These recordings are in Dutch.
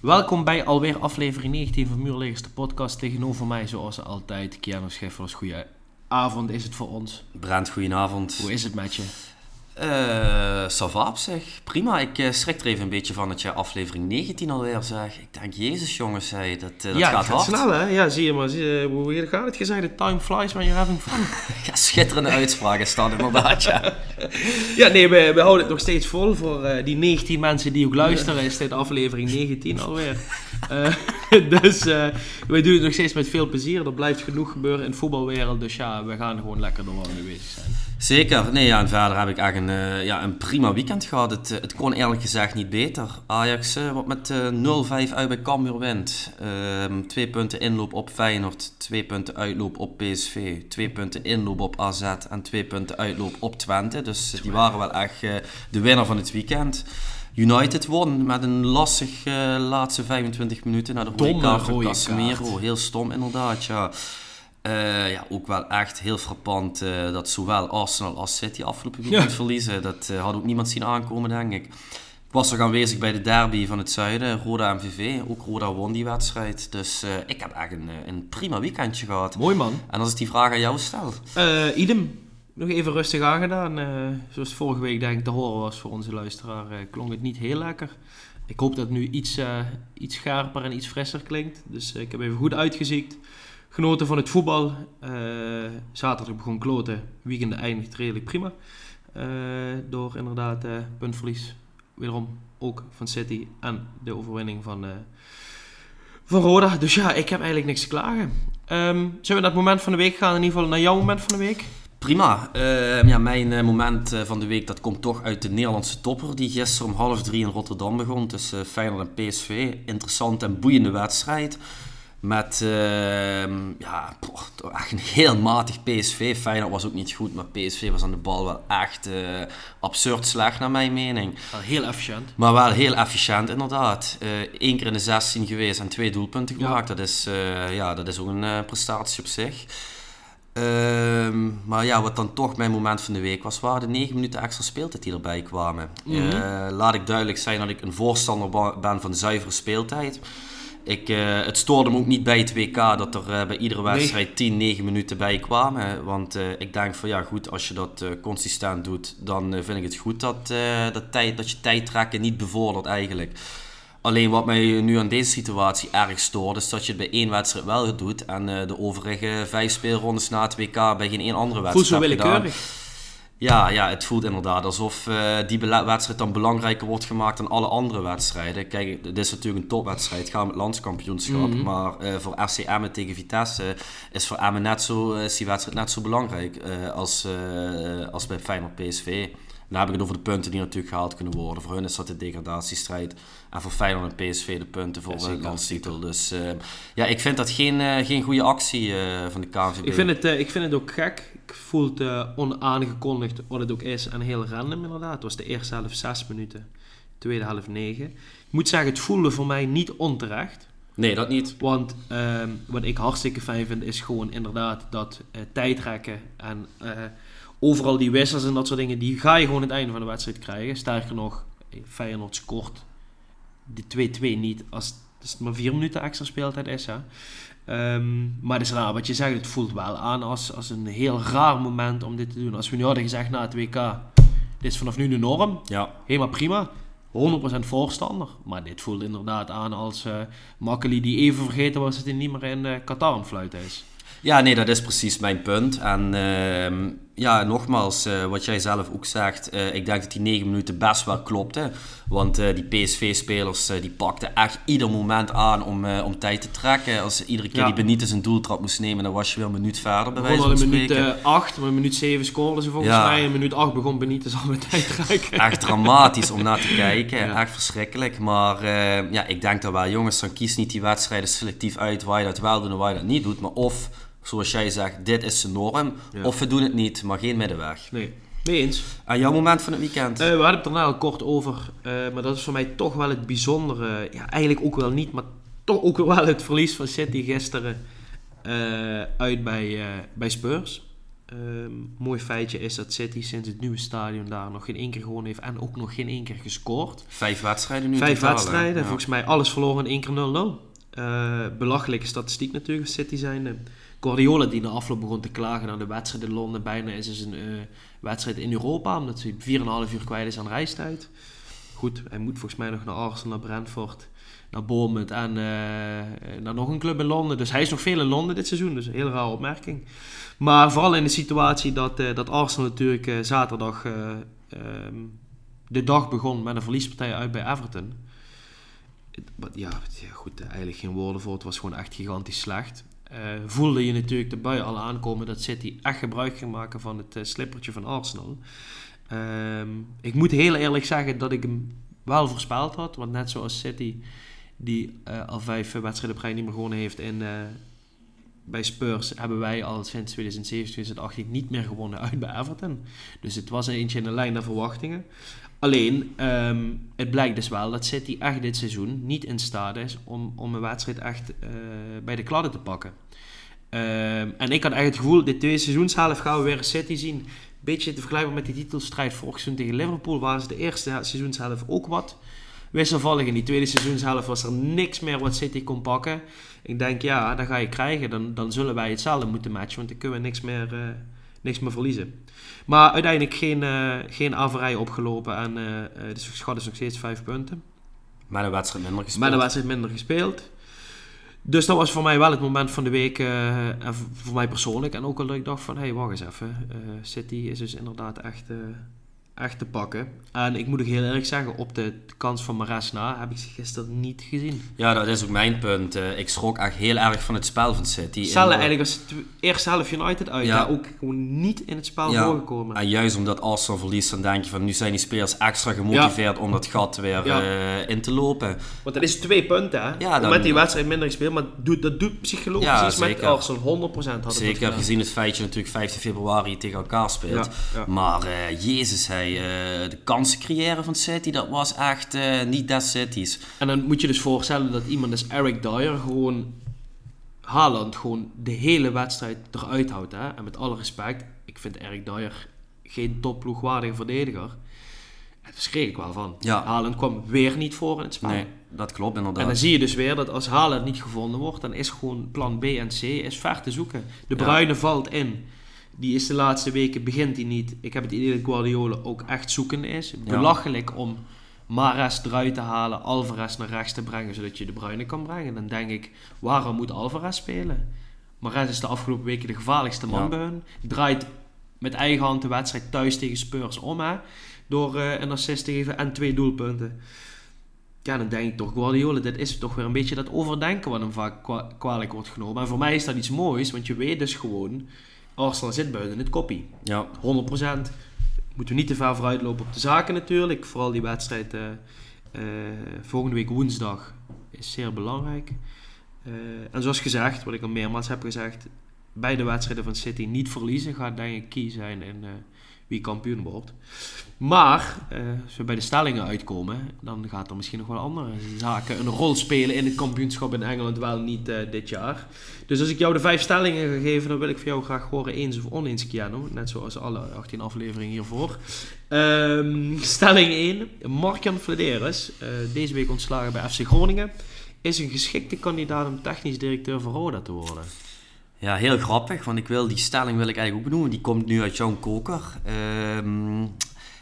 Welkom bij alweer aflevering 19 van Muurleggers, de podcast. Tegenover mij, zoals altijd, Keanu Scheffers. Goeie avond is het voor ons. Brent, goedenavond. Hoe is het met je? Eh, Savap zeg. Prima. Ik eh, schrik er even een beetje van dat je aflevering 19 alweer zeg. Ik denk, jezus jongens, zei, dat, eh, dat ja, gaat gaat hard. snel hè? Ja, zie je maar. Zie je, hoe gaat het gezegd? The time flies when you're having fun. Ja, schitterende uitspraak is dat inderdaad, ja. ja, nee, we, we houden het nog steeds vol. Voor eh, die 19 mensen die ook luisteren is dit aflevering 19 alweer. Eh, dus eh, wij doen het nog steeds met veel plezier. Er blijft genoeg gebeuren in de voetbalwereld. Dus ja, we gaan gewoon lekker door waar we mee bezig zijn. Zeker. Nee, ja, en verder heb ik echt een, eh, ja, een prima weekend gehad. Het, het kon eerlijk gezegd niet beter. Ajax, wat met eh 0-5 uit bij Cambuur wint. Ehm, twee punten inloop op Feyenoord, twee punten uitloop op PSV, twee punten inloop op AZ en twee punten uitloop op Twente. Dus die waren wel echt de winnaar van het weekend. United won met een lastig eh, laatste 25 minuten naar de rode Domme kaart van Casemiro. Heel stom inderdaad, ja. Eh, ja, ook wel echt heel frappant eh, dat zowel Arsenal als City afgelopen weekend Ja. verliezen. Dat had ook niemand zien aankomen, denk ik. Ik was nog aanwezig bij de derby van het zuiden, Roda MVV. Ook Roda won die wedstrijd. Dus ik heb echt een, een prima weekendje gehad. Mooi man. En als ik die vraag aan jou stel, idem. Nog even rustig aangedaan. Eh, zoals vorige week denk ik te horen was voor onze luisteraar, eh, klonk het niet heel lekker. Ik hoop dat het nu iets, eh, iets scherper en iets frisser klinkt. Dus ik heb even goed uitgeziekt. Genoten van het voetbal. Zaterdag begon kloten. Weekend eindigt redelijk prima. Door inderdaad puntverlies. Wederom ook van City. En de overwinning van, van Roda. Dus ja, ik heb eigenlijk niks te klagen. Ehm, zullen we naar het moment van de week gaan? In ieder geval naar jouw moment van de week. Prima. Eh, ja, mijn eh, moment eh, van de week dat komt toch uit de Nederlandse topper. Die gisteren om half drie in Rotterdam begon tussen Feyenoord en PSV. Interessant en boeiende wedstrijd. Met ehm, ja, poh, toch echt een heel matig PSV. Feyenoord was ook niet goed, maar PSV was aan de bal wel echt eh, absurd slecht naar mijn mening. Wel heel efficiënt. Maar wel heel efficiënt inderdaad. Eén keer in de 16 geweest en twee doelpunten Ja. gemaakt. Dat, is, eh, ja, dat is ook een eh, prestatie op zich. Ehm, maar ja, wat dan toch mijn moment van de week was, waren de 9 minuten extra speeltijd die erbij kwamen. Mhm. Eh, laat ik duidelijk zijn dat ik een voorstander ben van zuivere speeltijd. Ik, eh, het stoorde me ook niet bij het WK dat er eh, bij iedere Nee. wedstrijd 10, 9 minuten bij kwamen. Want ik denk van ja, goed, als je dat consistent doet, dan vind ik het goed dat, dat, tijd, dat je tijd trekken niet bevordert eigenlijk. Alleen wat mij nu aan deze situatie erg stoort, is dat je het bij één wedstrijd wel doet en eh, de overige vijf speelrondes na het WK bij geen één andere Voelt zo wedstrijd hebt gedaan. willekeurig. Ja, ja, het voelt inderdaad alsof eh, die wedstrijd dan belangrijker wordt gemaakt dan alle andere wedstrijden. Kijk, dit is natuurlijk een topwedstrijd, om het landskampioenschap. Mhm. Maar eh, voor FC Emmen tegen Vitesse is voor Emmen net zo, is die wedstrijd net zo belangrijk als, als bij Feyenoord PSV. Dan heb ik het over de punten die natuurlijk gehaald kunnen worden. Voor hun is dat de degradatiestrijd. En voor Feyenoord en PSV de punten voor de landstitel. Dus eh, ja, ik vind dat geen, eh, geen goede actie eh, van de KNVB. Ik vind, het, ik vind het ook gek. Ik voel het onaangekondigd wat het ook is en heel random inderdaad. Het was de eerste helft zes minuten, tweede helft negen. Ik moet zeggen, het voelde voor mij niet onterecht. Nee, dat niet. Want ehm, wat ik hartstikke fijn vind is gewoon inderdaad dat tijdrekken en overal die wissels en dat soort dingen, die ga je gewoon aan het einde van de wedstrijd krijgen. Sterker nog, Feyenoord scoort de 2-2 niet als het maar vier minuten extra speeltijd is. Hè. Ehm, maar het is raar wat je zegt, het voelt wel aan als, als een heel raar moment om dit te doen. Als we nu hadden gezegd na het WK, dit is vanaf nu de norm, Ja, helemaal prima. 100% voorstander. Maar dit voelt inderdaad aan als Makkeli die even vergeten was dat hij niet meer in eh, Qatar aan het fluiten is. Ja, nee, dat is precies mijn punt. En ehm, ja, nogmaals, eh, wat jij zelf ook zegt, eh, ik denk dat die negen minuten best wel klopte. Want eh, die PSV-spelers die pakten echt ieder moment aan om, om tijd te trekken. Als iedere keer Ja. die Benitez een doeltrap moest nemen, dan was je weer een minuut verder, bij wijze van in minuut spreken. 8, maar in minuut 7 scoorden ze volgens Ja. mij. In minuut 8 begon Benitez al met tijd te rijken. Echt dramatisch om naar te kijken. Ja. Echt verschrikkelijk. Maar ja, ik denk dat wel, jongens, dan kies niet die wedstrijden selectief uit waar je dat wel doet en waar je dat niet doet. Maar of, zoals jij zegt, dit is de norm. Ja. Of we doen het niet, maar geen middenweg. Nee, mee eens. En jouw moment van het weekend? Eh, we hadden het er al kort over, eh, maar dat is voor mij toch wel het bijzondere. Ja, eigenlijk ook wel niet, maar toch ook wel het verlies van City gisteren eh, uit bij, eh, bij Spurs. Ehm, mooi feitje is dat City sinds het nieuwe stadion daar nog geen één keer gewonnen heeft en ook nog geen één keer gescoord. Vijf wedstrijden nu Vijf wedstrijden, Ja. volgens mij alles verloren in één keer 0-0. Eh, belachelijke statistiek natuurlijk City zijn. Guardiola die na afloop begon te klagen naar de wedstrijd in Londen. Bijna is dus een eh, wedstrijd in Europa, omdat hij 4,5 uur kwijt is aan reistijd. Goed, hij moet volgens mij nog naar Arsenal, naar Brentford, naar Bournemouth en eh, naar nog een club in Londen. Dus hij is nog veel in Londen dit seizoen, dus een hele rare opmerking. Maar vooral in de situatie dat, eh, dat Arsenal natuurlijk zaterdag eh, ehm, de dag begon met een verliespartij uit bij Everton. Ja, goed, eigenlijk geen woorden voor. Het was gewoon echt gigantisch slecht. Eh, voelde je natuurlijk de bui al aankomen dat City echt gebruik ging maken van het eh, slippertje van Arsenal. Ehm, ik moet heel eerlijk zeggen dat ik hem wel voorspeld had. Want net zoals City, die eh, al vijf wedstrijden op rij niet meer gewonnen heeft in, bij Spurs, hebben wij al sinds 2007, 2018 niet meer gewonnen uit bij Everton. Dus het was eentje in de lijn naar verwachtingen. Alleen, ehm, het blijkt dus wel dat City echt dit seizoen niet in staat is om, om een wedstrijd echt eh, bij de kladden te pakken. Ehm, en ik had echt het gevoel, dit tweede seizoenshelft gaan we weer City zien. Beetje te vergelijken met die titelstrijd vorig seizoen tegen Liverpool. Waren ze de eerste seizoenshelft ook wat wisselvallig. In die tweede seizoenshelft was er niks meer wat City kon pakken. Ik denk, ja, dat ga je krijgen. Dan, dan zullen wij hetzelfde moeten matchen, want dan kunnen we niks meer, eh, niks meer verliezen. Maar uiteindelijk geen, eh geen averij opgelopen en eh, de schat is nog steeds vijf punten. Met een wedstrijd minder gespeeld. Met een wedstrijd minder gespeeld. Dus dat was voor mij wel het moment van de week. en voor mij persoonlijk. En ook al dat ik dacht van, hé, hey, wacht eens even. City is dus inderdaad echt, echt te pakken. En ik moet ook heel eerlijk zeggen, op de kans van Mares na heb ik ze gisteren niet gezien. Ja, dat is ook mijn punt. Eh, ik schrok echt heel erg van het spel van City. En, eigenlijk als het eerste helft United uit. Ja. Ook gewoon niet in het spel Ja. voorgekomen. En juist omdat Arsenal verliest, dan denk je van nu zijn die spelers extra gemotiveerd om dat gat weer eh, in te lopen. Want dat is twee punten, hè? Ja, dan- Met die wedstrijd minder gespeeld, maar doet, dat doet psychologisch iets met. Arsenal. 100% had het Zeker gezien het feit je natuurlijk 15 februari tegen elkaar speelt. Maar eh, jezus, hij, eh, de kansen creëren van City, dat was echt eh, niet des Cities. En dan moet je dus voorstellen dat iemand als Eric Dyer gewoon Haaland gewoon de hele wedstrijd eruit houdt. Hè? En met alle respect, ik vind Eric Dyer geen topploegwaardige verdediger. Daar schreef ik wel van. Ja. Haaland kwam weer niet voor in het spel. Nee, dat klopt En inderdaad. dan zie je dus weer dat als Haaland niet gevonden wordt, dan is gewoon plan B en C is ver te zoeken. De Ja. Bruyne valt in. Die is de laatste weken, begint hij niet. Ik heb het idee dat Guardiola ook echt zoekende is. Belachelijk om Mares eruit te halen, Alvarez naar rechts te brengen, zodat je de Bruyne kan brengen. Dan denk ik, waarom moet Alvarez spelen? Mares is de afgelopen weken de gevaarlijkste man Ja. bij hun. Draait met eigen hand de wedstrijd thuis tegen Spurs om, hè. Door eh, een assist te geven en twee doelpunten. Ja, dan denk ik toch, Guardiola, dit is toch weer een beetje dat overdenken wat hem vaak kwa- kwalijk wordt genomen. En voor mij is dat iets moois, want je weet dus gewoon, Arsenal zit buiten het koppie. Ja, 100%. Moeten we niet te ver vooruit lopen op de zaken natuurlijk. Vooral die wedstrijd eh, eh, volgende week woensdag is zeer belangrijk. Eh, en zoals gezegd, wat ik al meermaals heb gezegd, bij de wedstrijden van City niet verliezen gaat denk ik key zijn in wie kampioen wordt. Maar eh, als we bij de stellingen uitkomen, dan gaat er misschien nog wel andere zaken een rol spelen in het kampioenschap in Engeland, wel niet eh, dit jaar. Dus als ik jou de vijf stellingen ga geven, dan wil ik van jou graag horen eens of oneens, Keanu. Net zoals alle 18 afleveringen hiervoor. Ehm, stelling 1. Mark-Jan Flederis, eh, deze week ontslagen bij FC Groningen, is een geschikte kandidaat om technisch directeur van Roda te worden. Ja, heel grappig, want ik wil die stelling wil ik eigenlijk ook benoemen. Die komt nu uit John Koker. Ehm,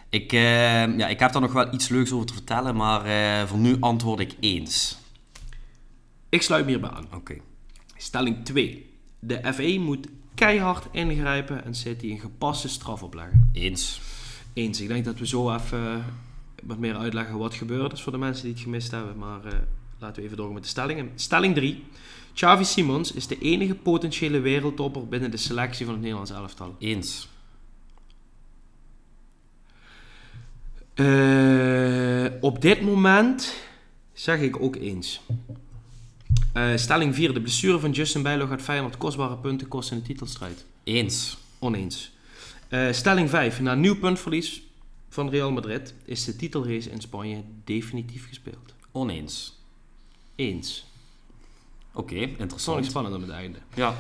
ik, ehm, ja, ik heb daar nog wel iets leuks over te vertellen, maar eh, voor nu antwoord ik eens. Ik sluit me hierbij aan. Oké. Stelling 2. De FE moet keihard ingrijpen en City een gepaste straf opleggen. Eens. Eens. Ik denk dat we zo even wat meer uitleggen wat gebeurd is voor de mensen die het gemist hebben. Maar eh, laten we even doorgaan met de stellingen. Stelling 3. Xavi Simons is de enige potentiële wereldtopper binnen de selectie van het Nederlands elftal. Eens. Eh, op dit moment zeg ik ook eens. Eh, stelling 4. De blessure van Justin Bijlo gaat Feyenoord kostbare punten kosten in de titelstrijd. Eens. Oneens. Eh, stelling 5. Na nieuw puntverlies van Real Madrid is de titelrace in Spanje definitief gespeeld. Oneens. Eens. Oké, Persoonlijk interessant. spannend om het einde. Ja.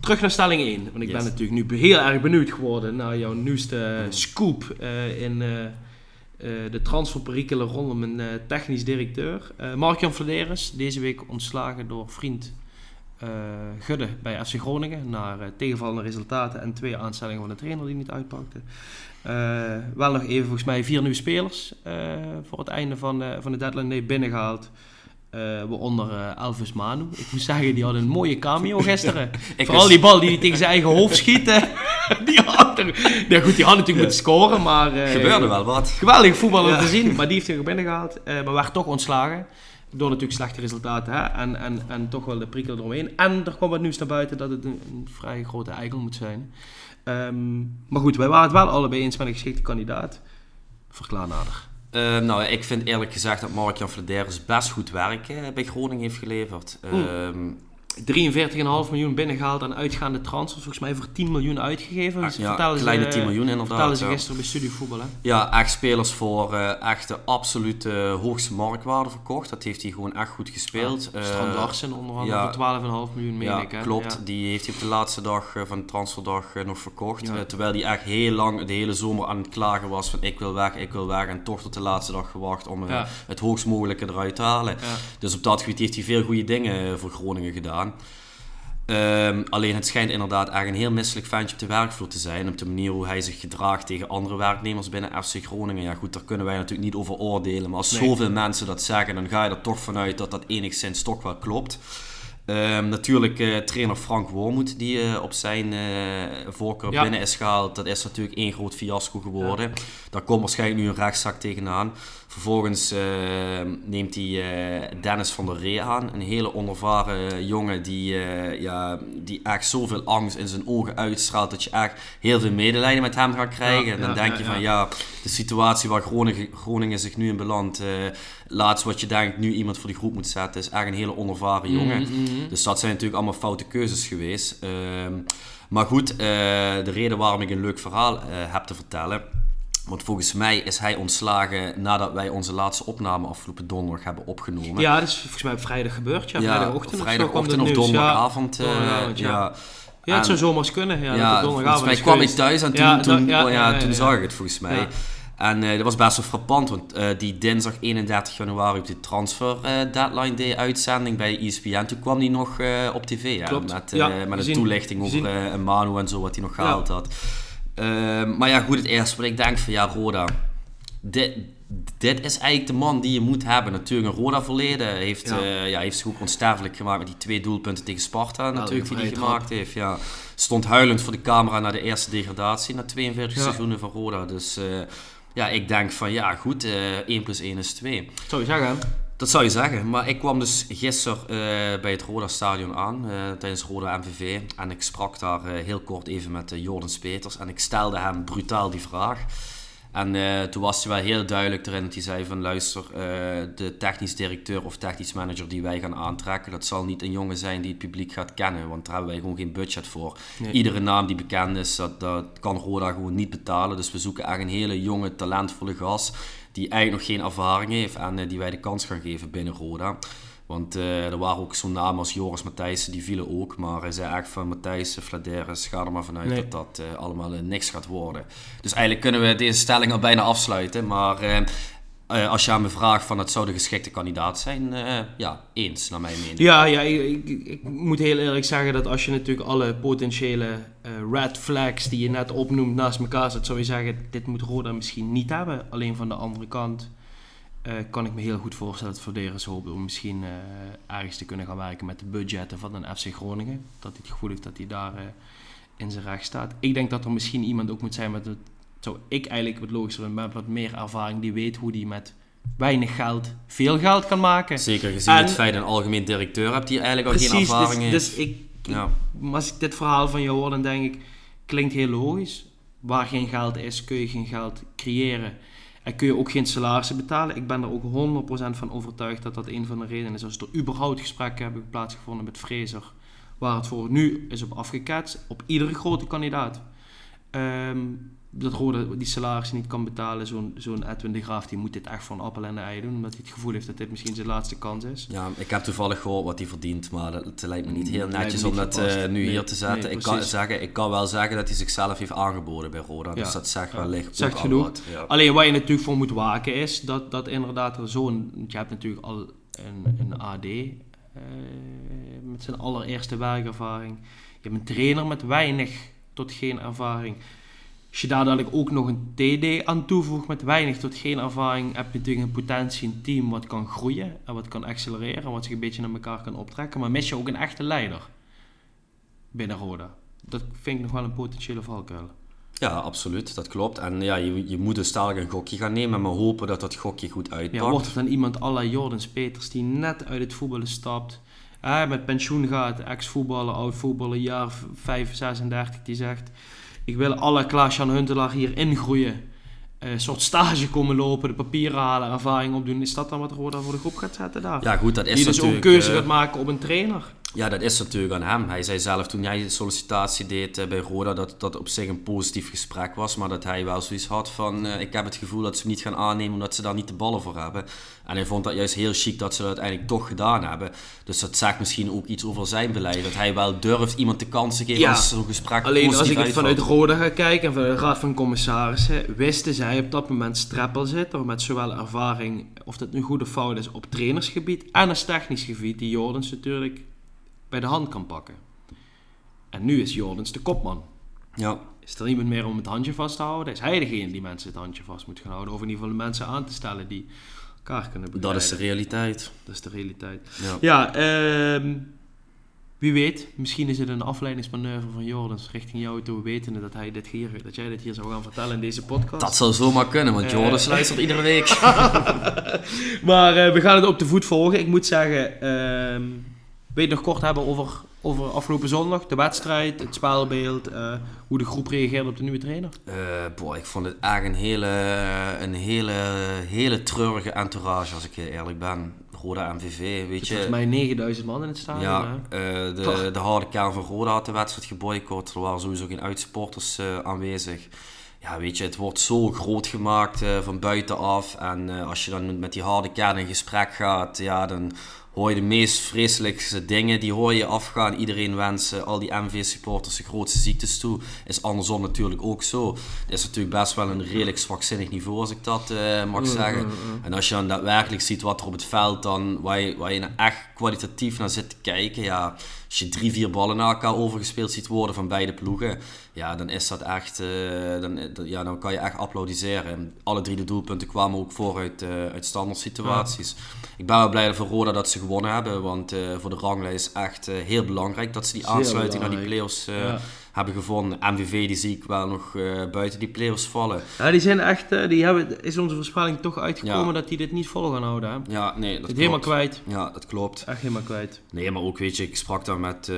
Terug naar stelling 1. Want ik Yes. ben natuurlijk nu heel erg benieuwd geworden naar jouw nieuwste scoop eh, in eh, eh, de transferperikelen rondom een eh, technisch directeur. Eh Mark-Jan Vladeres, deze week ontslagen door vriend eh, Gudde bij FC Groningen. Naar eh, tegenvallende resultaten en twee aanstellingen van de trainer die niet uitpakte. Eh, wel nog even volgens mij vier nieuwe spelers eh, voor het einde van, eh, van de deadline day binnengehaald. Eh waaronder eh, Elvis Manu. Ik moet zeggen, die had een mooie cameo gisteren. Vooral die bal die hij tegen zijn eigen hoofd schiet. die, had er, ja, goed, die had natuurlijk moeten scoren, maar... eh, gebeurde wel wat. Geweldig voetbal om Ja. te zien, maar die heeft hij er binnengehaald. eh maar werd toch ontslagen. Door natuurlijk slechte resultaten hè? En, en, en toch wel de prikkel eromheen. En er kwam wat nieuws naar buiten dat het een, een vrij grote eikel moet zijn. Ehm, maar goed, wij waren het wel allebei eens met een geschikte kandidaat. Verklaar nader. Eh, nou, ik vind eerlijk gezegd dat Mark-Jan Vladeris best goed werk eh, bij Groningen heeft geleverd. Ehm, 43,5 miljoen binnengehaald aan uitgaande transfers. Volgens mij voor 10 miljoen uitgegeven. Ah, Dat ja, vertellen ze, kleine 10 miljoen inderdaad. vertellen ze ja. gisteren bij Studievoetbal. Hè? Ja, echt spelers voor eh, echt de absolute hoogste marktwaarde verkocht. Dat heeft hij gewoon echt goed gespeeld. Ja, Eh, Strand Larsen onder andere ja. voor 12,5 miljoen, meen ja, ik. Hè? klopt. Die heeft hij op de laatste dag eh, van de transferdag eh, nog verkocht. Eh, terwijl hij echt heel lang, de hele zomer aan het klagen was van ik wil weg, ik wil weg. En toch tot de laatste dag gewacht om eh, het hoogst mogelijke eruit te halen. Dus op dat gebied heeft hij veel goede dingen eh, voor Groningen gedaan. Ehm, alleen het schijnt inderdaad echt een heel misselijk ventje op de werkvloer te zijn. Op de manier hoe hij zich gedraagt tegen andere werknemers binnen FC Groningen. Ja goed, daar kunnen wij natuurlijk niet over oordelen. Maar als Nee. zoveel mensen dat zeggen, dan ga je er toch vanuit dat dat enigszins toch wel klopt. Ehm, natuurlijk eh, trainer Frank Wormoed die eh, op zijn eh, voorkeur Ja. binnen is gehaald. Dat is natuurlijk één groot fiasco geworden. Daar komt waarschijnlijk nu een rechtszaak tegenaan. Vervolgens eh, neemt hij eh, Dennis van der Ree aan. Een hele onervaren jongen die, eh, ja, die echt zoveel angst in zijn ogen uitstraalt. Dat je echt heel veel medelijden met hem gaat krijgen. Ja, en dan ja, denk ja, je van ja, de situatie waar Groningen, Groningen zich nu in belandt. laatst wat je denkt nu iemand voor die groep moet zetten. Is echt een hele onervaren jongen. Mhm, mhm. Dus dat zijn natuurlijk allemaal foute keuzes geweest. Ehm, maar goed, de reden waarom ik een leuk verhaal heb te vertellen. Want volgens mij is hij ontslagen nadat wij onze laatste opname afgelopen donderdag hebben opgenomen. Ja, dat is volgens mij op vrijdag gebeurd. Ja, vrijdagochtend. of vrijdagochtend of nieuws. donderdagavond. Ja, eh, donderdagavond, ja. ja. Ja, het En- zou zomaar eens kunnen. Ja, Ja, volgens mij kwam ik geweest. thuis en toen, Ja, toen, oh toen zag ik het volgens mij. En eh, dat was best wel frappant, want eh, die dinsdag 31 januari op de transfer eh, deadline day uitzending bij ESPN, toen kwam hij nog eh, op tv. Met, eh, een toelichting over eh, Manu en zo, wat hij nog gehaald had. Ehm, maar ja, goed, het eerste wat ik denk van, ja, Roda, dit, dit is eigenlijk de man die je moet hebben. Natuurlijk een Roda verleden. Heeft, Ja. ja. ja, heeft zich ook onsterfelijk gemaakt met die twee doelpunten tegen Sparta natuurlijk, die hij gemaakt heeft. Ja. Stond huilend voor de camera na de eerste degradatie, na 42 Ja. seizoenen van Roda. Dus eh, ja, ik denk van ja, goed, eh 1 plus 1 is 2. Zou je zeggen? Dat zou je zeggen, maar ik kwam dus gisteren eh, bij het Roda Stadion aan, eh, tijdens Roda MVV. En ik sprak daar eh, heel kort even met uh, Jordens Peters en ik stelde hem brutaal die vraag. En toen was hij wel heel duidelijk erin dat hij zei van luister, de technisch directeur of technisch manager die wij gaan aantrekken, dat zal niet een jongen zijn die het publiek gaat kennen, want daar hebben wij gewoon geen budget voor. Nee. Iedere naam die bekend is, dat, dat kan Roda gewoon niet betalen. Dus we zoeken echt een hele jonge, talentvolle gast die eigenlijk nog geen ervaring heeft en eh, die wij de kans gaan geven binnen Roda. Want eh, er waren ook zo'n namen als Joris Matthijssen, die vielen ook. Maar hij zei echt van Matthijssen, Vladeris, ga er maar vanuit Nee. dat dat eh, allemaal niks gaat worden. Dus eigenlijk kunnen we deze stelling al bijna afsluiten. Maar eh, als je aan me vraagt van het zou de geschikte kandidaat zijn, eh, ja, eens naar mijn mening. Ja, ja ik, ik, moet heel eerlijk zeggen dat als je natuurlijk alle potentiële eh, red flags die je net opnoemt naast elkaar zet, zou je zeggen, dit moet Roda misschien niet hebben. Alleen van de andere kant kan ik me heel goed voorstellen dat Verderes hoopt om misschien ergens te kunnen gaan werken met de budgetten van een FC Groningen. Dat het gevoel heeft dat hij daar in zijn recht staat. Ik denk dat er misschien iemand ook moet zijn met het, zou ik eigenlijk wat logischer vinden, met wat meer ervaring, die weet hoe die met weinig geld veel geld kan maken. Zeker gezien En- het feit dat een algemeen directeur hebt die eigenlijk al geen Precies, ervaring dus, heeft. dus ik, Ja. als ik dit verhaal van jou hoor, dan denk ik, klinkt heel logisch. Waar geen geld is, kun je geen geld creëren. En kun je ook geen salarissen betalen. Ik ben er ook 100% van overtuigd dat dat een van de redenen is. Als er überhaupt gesprekken hebben plaatsgevonden met Fraser, waar het voor nu is op afgeketst, op iedere grote kandidaat. Ehm, dat Rode die salaris niet kan betalen. Zo'n zo'n Edwin de Graaf die moet dit echt voor een appel en ei doen. Omdat hij het gevoel heeft dat dit misschien zijn laatste kans is. Ja, ik heb toevallig gehoord wat hij verdient, maar het lijkt me niet heel netjes om dat eh, nu Nee, hier te zetten. nee, ik, kan zeggen, ik kan wel zeggen dat hij zichzelf heeft aangeboden bij Roda, dus Ja. dat zegt Ja. wellicht Zegt al genoeg. ja. Alleen waar je natuurlijk voor moet waken is dat, dat inderdaad er zo'n... want Je hebt natuurlijk al een, een AD eh, met zijn allereerste werkervaring. Je hebt een trainer met weinig tot geen ervaring. Als je daar dadelijk ook nog een TD aan toevoegt met weinig tot geen ervaring, heb je natuurlijk in potentie een team wat kan groeien en wat kan accelereren en wat zich een beetje naar elkaar kan optrekken. Maar mis je ook een echte leider binnen Roda. Dat vind ik nog wel een potentiële valkuil. Ja, absoluut, dat klopt. En ja, je, je moet dus dadelijk een gokje gaan nemen, maar hopen dat dat gokje goed Ja, uitpakt. wordt het dan iemand à la Jordans Peters die net uit het voetballen stapt, eh, met pensioen gaat, ex-voetballer, oud-voetballer, jaar 5, 36, die zegt: Ik wil la Klaas-Jan Huntelaar hier ingroeien. Eh, Een soort stage komen lopen, de papieren halen, ervaring opdoen. Is dat dan wat Roda voor de groep gaat zetten daar? Ja, goed, dat is die dus ook natuurlijk... keuze eh, gaat maken op een trainer. Ja, dat is natuurlijk aan hem. Hij zei zelf toen hij de sollicitatie deed eh, bij Roda dat dat op zich een positief gesprek was, maar dat hij wel zoiets had van eh, ik heb het gevoel dat ze hem niet gaan aannemen omdat ze daar niet de ballen voor hebben. En hij vond dat juist heel chic dat ze dat uiteindelijk toch gedaan hebben. Dus dat zegt misschien ook iets over zijn beleid, dat hij wel durft iemand de kans te geven Ja. als zo'n gesprek Alleen als ik het vanuit. Roda ga kijken en vanuit de Raad van Commissarissen, wisten zij op dat moment Streppel zitten met zowel ervaring, of dat nu goed of fout is, op trainersgebied en als technisch gebied, die Jordans natuurlijk bij de hand kan pakken. En nu is Jordans de kopman. Ja, Is er niemand meer om het handje vast te houden? Is hij degene die mensen het handje vast moet gaan houden? Of in ieder geval de mensen aan te stellen die elkaar kunnen begrijpen? dat is de realiteit. Dat is de realiteit. Ja. Ja, ehm, wie weet, misschien is het een afleidingsmanoeuvre van Jordans richting jou toe, wetende dat, hij dit hier, dat jij dit hier zou gaan vertellen in deze podcast. Dat zou zomaar kunnen, want Eh. Jordan luistert iedere week. Maar eh, we gaan het op de voet volgen. Ik moet zeggen, ehm het nog kort hebben over, over afgelopen zondag, de wedstrijd, het spelbeeld, eh, hoe de groep reageerde op de nieuwe trainer? Eh, boy, ik vond het echt een hele, een hele, hele treurige entourage, als ik heel eerlijk ben. Roda MVV, weet je. Volgens mij 9000 man in het stadion. Ja, eh, de, de harde kern van Roda had de wedstrijd geboycott. Er waren sowieso geen uitsporters eh, aanwezig. Ja, weet je, het wordt zo groot gemaakt eh, van buitenaf. En eh, als je dan met die harde kern in gesprek gaat, ja, dan hoor je de meest vreselijkste dingen. Die hoor je afgaan. Iedereen wensen al die MV-supporters de grootste ziektes toe. Is andersom natuurlijk ook zo. Het is natuurlijk best wel een redelijk zwakzinnig niveau, als ik dat eh, mag zeggen. En als je dan daadwerkelijk ziet wat er op het veld dan, waar je, waar je nou echt kwalitatief naar zit te kijken, ja, als je drie, vier ballen naar elkaar overgespeeld ziet worden van beide ploegen, ja, dan is dat echt, eh, dan, ja, dan kan je echt applaudisseren. En alle drie de doelpunten kwamen ook voor uit, eh, uit standaard situaties. Ik ben wel blij voor Roda dat ze gewonnen hebben, want eh, voor de ranglijst echt eh, heel belangrijk dat ze die Zeer aansluiting naar die play-offs Ja. Hebben gevonden. MVV die zie ik wel nog eh, buiten die play-offs vallen. Ja, die zijn echt, eh, die hebben, is onze voorspelling toch uitgekomen Ja. dat die dit niet vol gaan houden. Hè? Ja, nee, dat helemaal kwijt. Ja, dat klopt. Echt helemaal kwijt. Nee, maar ook weet je, ik sprak daar met, eh,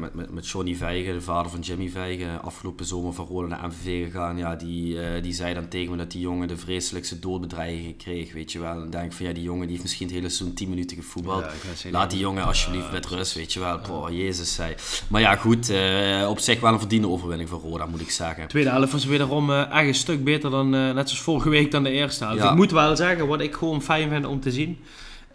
met, met, met Johnny Vijgen, de vader van Jimmy Vijgen, afgelopen zomer van Roda naar MVV gegaan. Ja, die, die zei dan tegen me dat die jongen de vreselijkste doodbedreigingen kreeg, weet je wel. En dan denk ik van ja, die jongen die heeft misschien het hele seizoen 10 minuten gevoetbald. Ja, Laat die jongen alsjeblieft met rust, weet je wel. Boah, jezus zei. Maar ja, goed, op zich wel een verdiende overwinning voor Roda, moet ik zeggen. De tweede helft was wederom eh, echt een stuk beter dan, eh, net zoals vorige week, dan de eerste helft. Ja. Ik moet wel zeggen, wat ik gewoon fijn vind om te zien.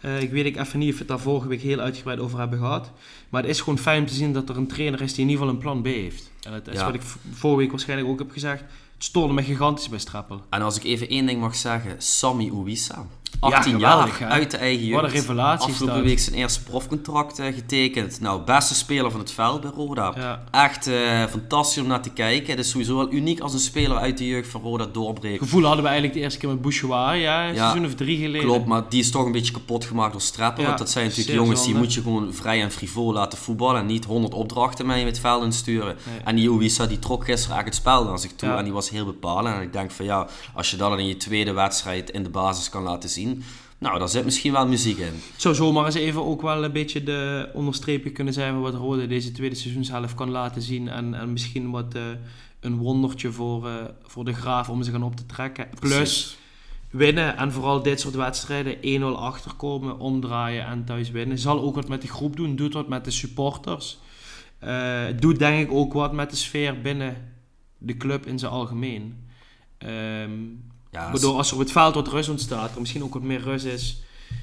eh, ik weet ik even niet of we het daar vorige week heel uitgebreid over hebben gehad. Maar het is gewoon fijn om te zien dat er een trainer is die in ieder geval een plan B heeft. En dat is Ja. wat ik vorige week waarschijnlijk ook heb gezegd. Het stoorde me gigantisch bij Strappel. En als ik even één ding mag zeggen, Sammy Ouissa. 18 geweldig, jaar, uit de eigen jeugd. Wat een revelatie Afgelopen week zijn eerste profcontract eh, getekend. Nou, beste speler van het veld bij Roda. Ja. Echt eh, fantastisch om naar te kijken. Het is sowieso wel uniek als een speler uit de jeugd van Roda doorbreekt. Gevoel hadden we eigenlijk de eerste keer met Bouchouard, ja, een Ja, seizoen of drie geleden. Klopt, maar die is toch een beetje kapot gemaakt door Streppel. Ja, Want dat zijn natuurlijk jongens die zonde. moet je gewoon vrij en frivol laten voetballen. En niet 100 opdrachten mee met het veld insturen. Nee. En die Ouissa die trok gisteren eigenlijk het spel naar zich toe. En die was heel bepalend. En ik denk van ja, als je dat dan in je tweede wedstrijd in de basis kan laten zien. Nou, daar zit misschien wel muziek in. Het zou zomaar eens even ook wel een beetje de onderstreepje kunnen zijn van wat Rode deze tweede seizoenshelft kan laten zien. En, en misschien wat eh, een wondertje voor, eh, voor de Graaf om ze gaan op te trekken. Plus Precies. winnen en vooral dit soort wedstrijden 1-0 achterkomen, omdraaien en thuis winnen. Zal ook wat met de groep doen, doet wat met de supporters. Eh, doet denk ik ook wat met de sfeer binnen de club in zijn algemeen. Ehm Ja, waardoor als er op het veld wat rust ontstaat, er misschien ook wat meer rust is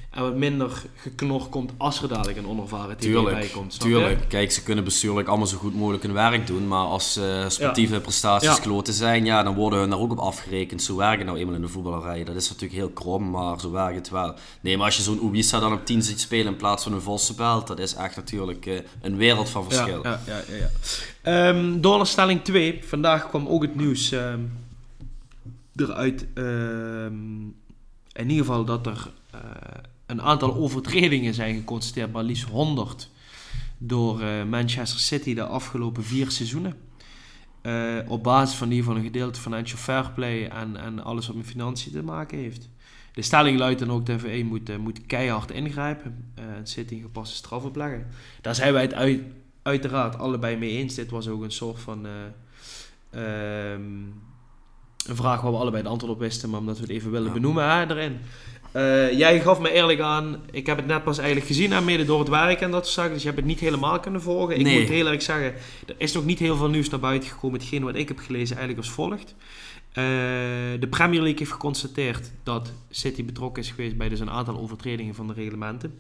en wat minder geknor komt als er dadelijk een onervaren TD bij komt. je? tuurlijk. Kijk, ze kunnen bestuurlijk allemaal zo goed mogelijk hun werk doen. Maar als eh, sportieve prestaties Ja. kloten zijn, ja, dan worden hun daar ook op afgerekend. Zo werken nou eenmaal in de voetballerij. Dat is natuurlijk heel krom, maar zo werkt het wel. Nee, maar als je zo'n Ubisa dan op 10 ziet spelen in plaats van een Vossenbelt, dat is echt natuurlijk eh, een wereld van verschil. Ja, ja, ja, ja. Ehm, door naar stelling 2. Vandaag kwam ook het nieuws ehm, eruit. ehm, in ieder geval dat er eh, een aantal overtredingen zijn geconstateerd, maar liefst 100 door eh, Manchester City de afgelopen vier seizoenen. Eh, op basis van in ieder geval een gedeelte financial fair play en, en alles wat met financiën te maken heeft. De stelling luidt dan ook dat de FE moet, moet keihard ingrijpen en City een gepaste straf opleggen. Daar zijn wij het uit, uiteraard allebei mee eens. Dit was ook een soort van eh, ehm, een vraag waar we allebei de antwoord op wisten, maar omdat we het even willen Ja. benoemen hè, erin. Eh, jij gaf me eerlijk aan, ik heb het net pas eigenlijk gezien, hè, mede door het werk en dat soort zaken, dus je hebt het niet helemaal kunnen volgen. Ik Nee. moet heel erg zeggen, er is nog niet heel veel nieuws naar buiten gekomen. Hetgeen wat ik heb gelezen eigenlijk als volgt. Eh, de Premier League heeft geconstateerd dat City betrokken is geweest bij dus een aantal overtredingen van de reglementen.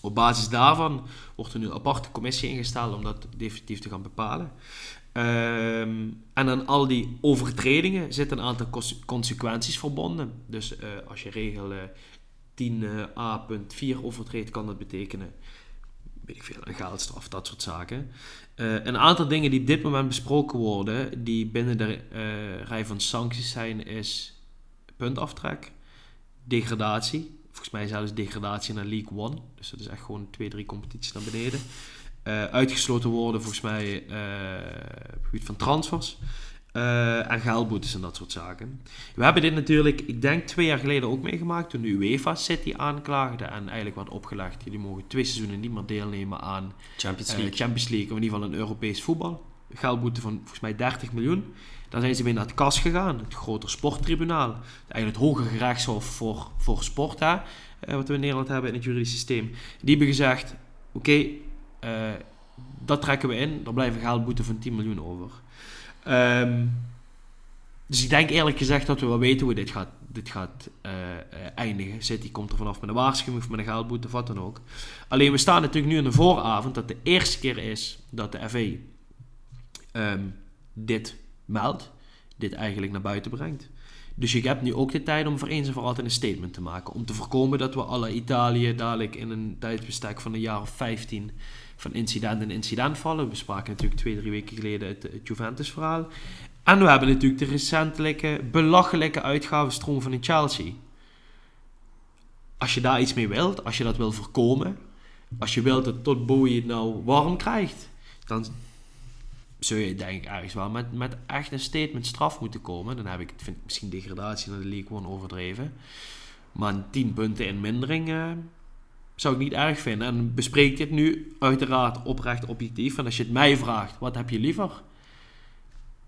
Op basis daarvan wordt er nu een aparte commissie ingesteld om dat definitief te gaan bepalen. Ehm, en aan al die overtredingen zitten een aantal cons- consequenties verbonden. Dus eh, als je regel eh, 10a.4 overtreedt, kan dat betekenen, weet ik veel, een geldstraf, dat soort zaken. Eh, een aantal dingen die op dit moment besproken worden, die binnen de eh, rij van sancties zijn, is puntaftrek, degradatie. Volgens mij zelfs degradatie naar League One. Dus dat is echt gewoon twee, drie competities naar beneden. Eh, uitgesloten worden volgens mij eh, op het gebied van transfers. eh, en geldboetes en dat soort zaken. We hebben dit natuurlijk, ik denk twee jaar geleden ook meegemaakt. Toen de UEFA City aanklaagde en eigenlijk werd opgelegd. Jullie mogen twee seizoenen niet meer deelnemen aan Champions League. Champions League, of in ieder geval een Europees voetbal. Geldboete van volgens mij 30 miljoen. Dan zijn ze weer naar het KAS gegaan, het groter sporttribunaal. Eigenlijk het hoge gerechtshof voor, voor sport, hè, wat we in Nederland hebben in het juridisch systeem. Die hebben gezegd, oké, eh, dat trekken we in, er blijven geldboete van 10 miljoen over. Ehm, dus ik denk eerlijk gezegd dat we wel weten hoe dit gaat, dit gaat eh, eindigen. City komt er vanaf met een waarschuwing of met een geldboete of wat dan ook. Alleen we staan natuurlijk nu in de vooravond dat de eerste keer is dat de FA ehm, dit meldt, dit eigenlijk naar buiten brengt. Dus je hebt nu ook de tijd om voor eens en voor altijd een statement te maken. Om te voorkomen dat we alle Italië dadelijk in een tijdsbestek van een jaar of 15 van incident en incident vallen. We spraken natuurlijk twee, drie weken geleden het, Juventus-verhaal. En we hebben natuurlijk de recentelijke belachelijke uitgavenstroom van in Chelsea. Als je daar iets mee wilt, als je dat wil voorkomen, als je wilt dat tot Bowie het nou warm krijgt, dan zul je denk ik ergens wel met, met echt een statement straf moeten komen. Dan heb ik, vind misschien degradatie naar de League One overdreven. Maar een 10 punten in mindering eh, zou ik niet erg vinden. En bespreek dit nu uiteraard oprecht objectief. En als je het mij vraagt, wat heb je liever?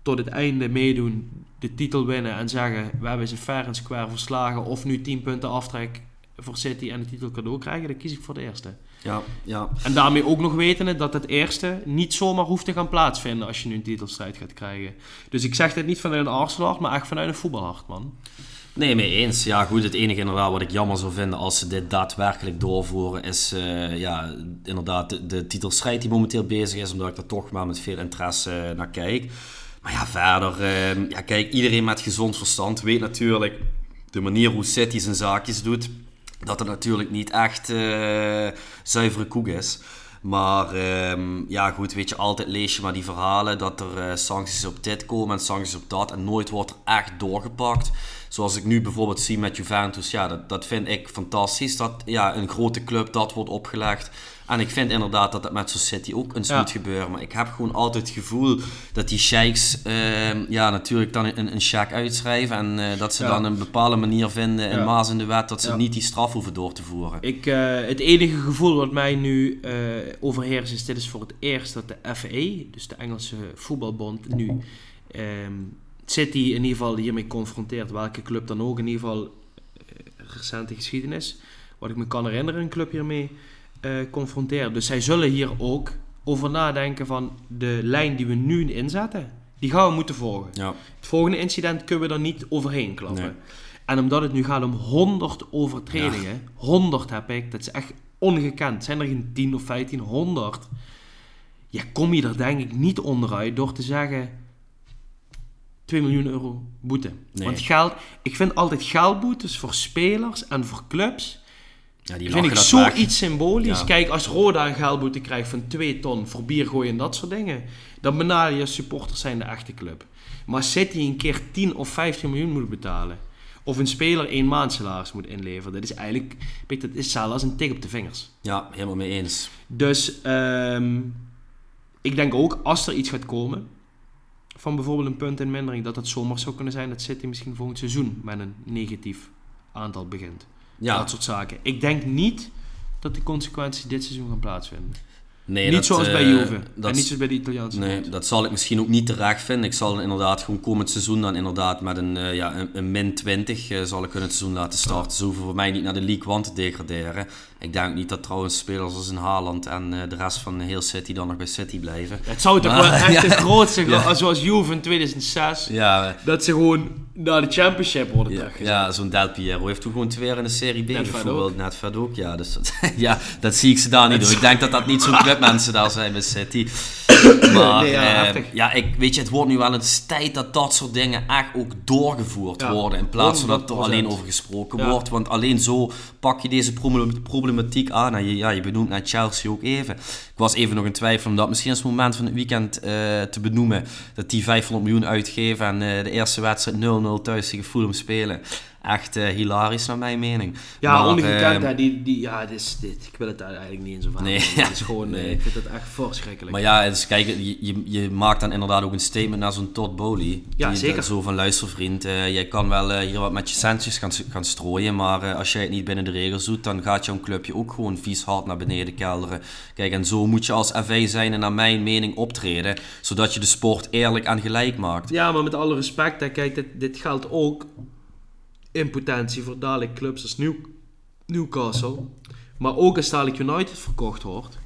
Tot het einde meedoen, de titel winnen en zeggen... we hebben ze fair en square verslagen... of nu 10 punten aftrek voor City en de titel cadeau krijgen... dan kies ik voor de eerste. Ja, ja. En daarmee ook nog wetende dat het eerste niet zomaar hoeft te gaan plaatsvinden als je nu een titelstrijd gaat krijgen. Dus ik zeg dit niet vanuit een Arsenal, maar echt vanuit een voetbalhart, man. Nee, mee eens. Ja, goed, het enige inderdaad wat ik jammer zou vinden als ze dit daadwerkelijk doorvoeren, is eh, ja, inderdaad de, de titelstrijd die momenteel bezig is, omdat ik er toch maar met veel interesse eh, naar kijk. Maar ja, verder, eh, ja, kijk, iedereen met gezond verstand weet natuurlijk de manier hoe City zijn zaakjes doet, dat het natuurlijk niet echt eh, zuivere koek is. Maar ehm, ja, goed, weet je, altijd lees je maar die verhalen dat er eh, sancties op dit komen en sancties op dat. En nooit wordt er echt doorgepakt. Zoals ik nu bijvoorbeeld zie met Juventus. Ja, dat, dat vind ik fantastisch. Dat ja, een grote club dat wordt opgelegd. En ik vind inderdaad dat dat met zo'n City ook eens Ja. moet gebeuren. Maar ik heb gewoon altijd het gevoel dat die sheiks ehm, ja, natuurlijk dan een, een check uitschrijven. En eh, dat ze Ja. dan een bepaalde manier vinden, een Ja. maas in de wet, dat ze niet die straf hoeven door te voeren. Ik, eh, het enige gevoel wat mij nu eh, overheerst is, dit is voor het eerst dat de FA, dus de Engelse voetbalbond, nu ehm, City in ieder geval hiermee confronteert. Welke club dan ook, in ieder geval eh, recente geschiedenis. Wat ik me kan herinneren, een club hiermee eh confronteert. Dus zij zullen hier ook over nadenken van de lijn die we nu inzetten. Die gaan we moeten volgen. Ja. Het volgende incident kunnen we er niet overheen klappen. Nee. En omdat het nu gaat om 100 overtredingen, 100 heb ik, dat is echt ongekend. Zijn er geen 10 of 15, 100. Ja, kom je er denk ik niet onderuit door te zeggen 2 miljoen euro boete. Nee. Want geld, ik vind altijd geldboetes voor spelers en voor clubs Ja, die vind ik zoiets symbolisch. Ja. Kijk, als Roda een geldboete krijgt van 2 ton voor bier gooien en dat soort dingen, dan benaderen je supporters zijn de echte club. Maar City een keer 10 of 15 miljoen moet betalen, of een speler één maand salaris moet inleveren, dat is eigenlijk, dat is zelfs een tik op de vingers. Ja, helemaal mee eens. Dus ehm, ik denk ook, als er iets gaat komen, van bijvoorbeeld een punt in mindering, dat het zomaar zou kunnen zijn dat City misschien volgend seizoen met een negatief aantal begint. Ja, Dat soort zaken. Ik denk niet dat de consequenties dit seizoen gaan plaatsvinden. nee, niet dat, zoals bij eh, Juve. dat en niet zoals bij de Italiaanse Nee, dat zal ik misschien ook niet terecht vinden. Ik zal inderdaad gewoon komend seizoen dan inderdaad met een, eh, ja, een, een min 20 eh, zal ik hun het seizoen laten starten. Ze hoeven voor mij niet naar de League One te degraderen. Ik denk niet dat trouwens spelers als een Haaland en eh, de rest van heel City dan nog bij City blijven. Het zou toch Maar- wel echt Ja. het grootste, Ja. zoals Juve in 2006, Ja, dat ze gewoon naar de championship worden ja, ja zo'n Del Piero heeft toen gewoon twee jaar in de Serie B Net bijvoorbeeld. Net vet ook, ja. Dus dat, ja, dat zie ik ze daar niet doen. Ik denk dat dat niet zo'n clubmensen daar zijn bij City. Maar Nee, ja, eh, ja, ik, weet je, het wordt nu wel eens tijd dat dat soort dingen echt ook doorgevoerd worden. In plaats van dat er 100%. alleen over gesproken wordt. Want alleen zo pak je deze problem- problematiek aan. En je, ja, je benoemt naar Chelsea ook even. Ik was even nog in twijfel om dat misschien als moment van het weekend eh, te benoemen. Dat die 500 miljoen uitgeven en eh, de eerste wedstrijd 0-0 thuis tegen Fulham spelen. Echt eh, hilarisch naar mijn mening. Ja, Maar, ongekend. eh, hè, die, die, ja, dit is, dit, ik wil het daar eigenlijk niet in zo van. Nee, Het is gewoon, eh, Nee. ik vind het echt verschrikkelijk. Maar ja, dus kijk, je, je, je maakt dan inderdaad ook een statement naar zo'n Todd Bowley. Ja, Die- zeker. dat Zo van, luister vriend, eh, jij kan wel eh, hier wat met je centjes gaan, gaan strooien, maar eh, als jij het niet binnen de regels doet, dan gaat jouw clubje ook gewoon vies hard naar beneden kelderen. Kijk, en zo moet je als FA zijn en naar mijn mening optreden, zodat je de sport eerlijk en gelijk maakt. Ja, maar met alle respect, hè, kijk, dit, dit geldt ook in potentie voor dadelijk clubs als New, Newcastle. Maar ook als dadelijk United verkocht wordt.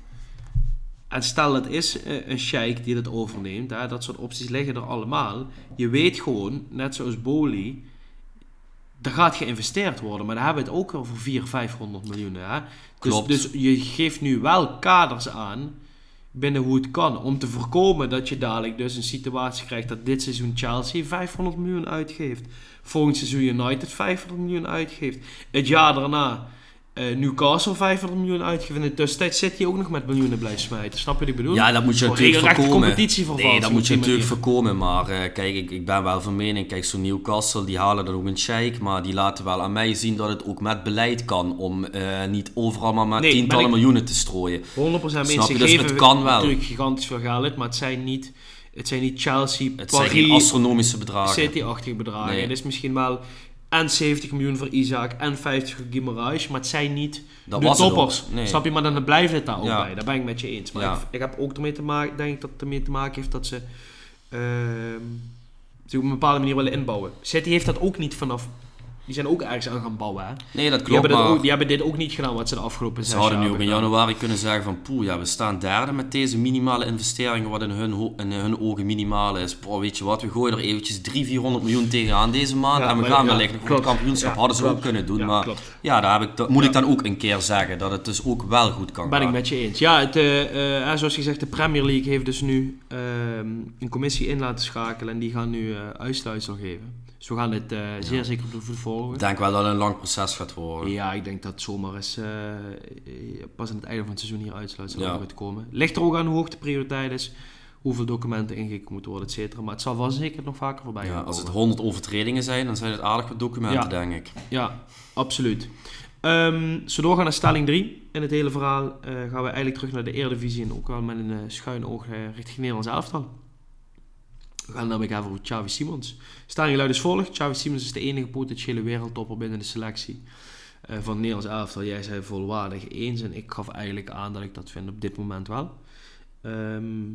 En stel het is eh, een sheik die dat overneemt, hè, dat soort opties liggen er allemaal. Je weet gewoon, net zoals Boli, er gaat geïnvesteerd worden, maar daar hebben we het ook over 400, 500 miljoen. Hè? Dus, Klopt. dus je geeft nu wel kaders aan binnen hoe het kan. Om te voorkomen dat je dadelijk dus een situatie krijgt dat dit seizoen Chelsea 500 miljoen uitgeeft. Volgend seizoen United 500 miljoen uitgeeft. Het jaar daarna eh, Newcastle 500 miljoen uitgeeft. In de tussentijd zit hij ook nog met miljoenen blijven smijten. Snap je wat ik bedoel? Ja, dat moet je natuurlijk voorkomen. Nee, dat moet je natuurlijk voorkomen. Maar eh, kijk, ik, ik ben wel van mening. Kijk, zo'n Newcastle, die halen dan ook een sheik. Maar die laten wel aan mij zien dat het ook met beleid kan. Om eh, niet overal maar met Nee, tientallen ik- miljoenen te strooien. 100% mensen Snap je? Dus het kan wel. natuurlijk gigantisch veel geld maar het zijn niet, het zijn niet Chelsea, Het zijn geen astronomische bedragen. City-achtige bedragen. Nee. Het is misschien wel en 70 miljoen voor Isaac en 50 voor Guimaraes, maar het zijn niet Dat de toppers. Nee. Snap je? Maar dan blijft het daar ook Ja. bij. Daar ben ik met je eens. Maar Ja. ik, ik heb ook ermee te maken, denk ik dat het ermee te maken heeft dat ze ehm, ze op een bepaalde manier willen inbouwen. City heeft dat ook niet vanaf. Die zijn ook ergens aan gaan bouwen. Hè? Nee, dat Die, klopt. hebben dat Maar ook, die hebben dit ook niet gedaan wat ze de afgelopen ze zes hadden jaar nu ook in hebben januari kunnen zeggen van... Poeh, ja, we staan derde met deze minimale investeringen. Wat in hun, in hun ogen minimaal is. Weet je wat, we gooien er eventjes 300, 400 miljoen tegenaan deze maand. Ja, en we maar gaan ja, wellicht nog klopt. kampioenschap. Hadden ze klopt. ook kunnen doen. Ja, maar klopt. ja, daar heb ik, dat moet ik dan ook een keer zeggen. Dat het dus ook wel goed kan Ben ik met je eens. Ja, het, eh, eh, zoals gezegd, de Premier League heeft dus nu ehm, een commissie in laten schakelen en die gaan nu eh uitsluitsel geven. Dus we gaan dit eh, zeer zeker op de voet volgen. Ik denk wel dat het een lang proces gaat worden. Ja, ik denk dat zomaar eens eh, pas aan het einde van het seizoen hier uitsluitsel Ja. over gaat komen. Ligt er ook aan hoe hoog de prioriteit is, hoeveel documenten ingekeken moeten worden, et cetera. Maar het zal wel zeker nog vaker voorbij Ja, gaan als het komen. 100 overtredingen zijn, dan zijn het aardig wat documenten, Ja. denk ik. Ja, absoluut. Ehm zo doorgaan naar stelling 3 in het hele verhaal eh, gaan we eigenlijk terug naar de Eredivisie en ook wel met een schuin oog richting Nederlands elftal. We gaan het namelijk even over Xavi Simons. Stelling luidt als volgt. Xavi Simons is de enige potentiële wereldtopper binnen de selectie eh, van Nederlands elftal. Jij zei volwaardig eens en ik gaf eigenlijk aan dat ik dat vind op dit moment wel. Ehm,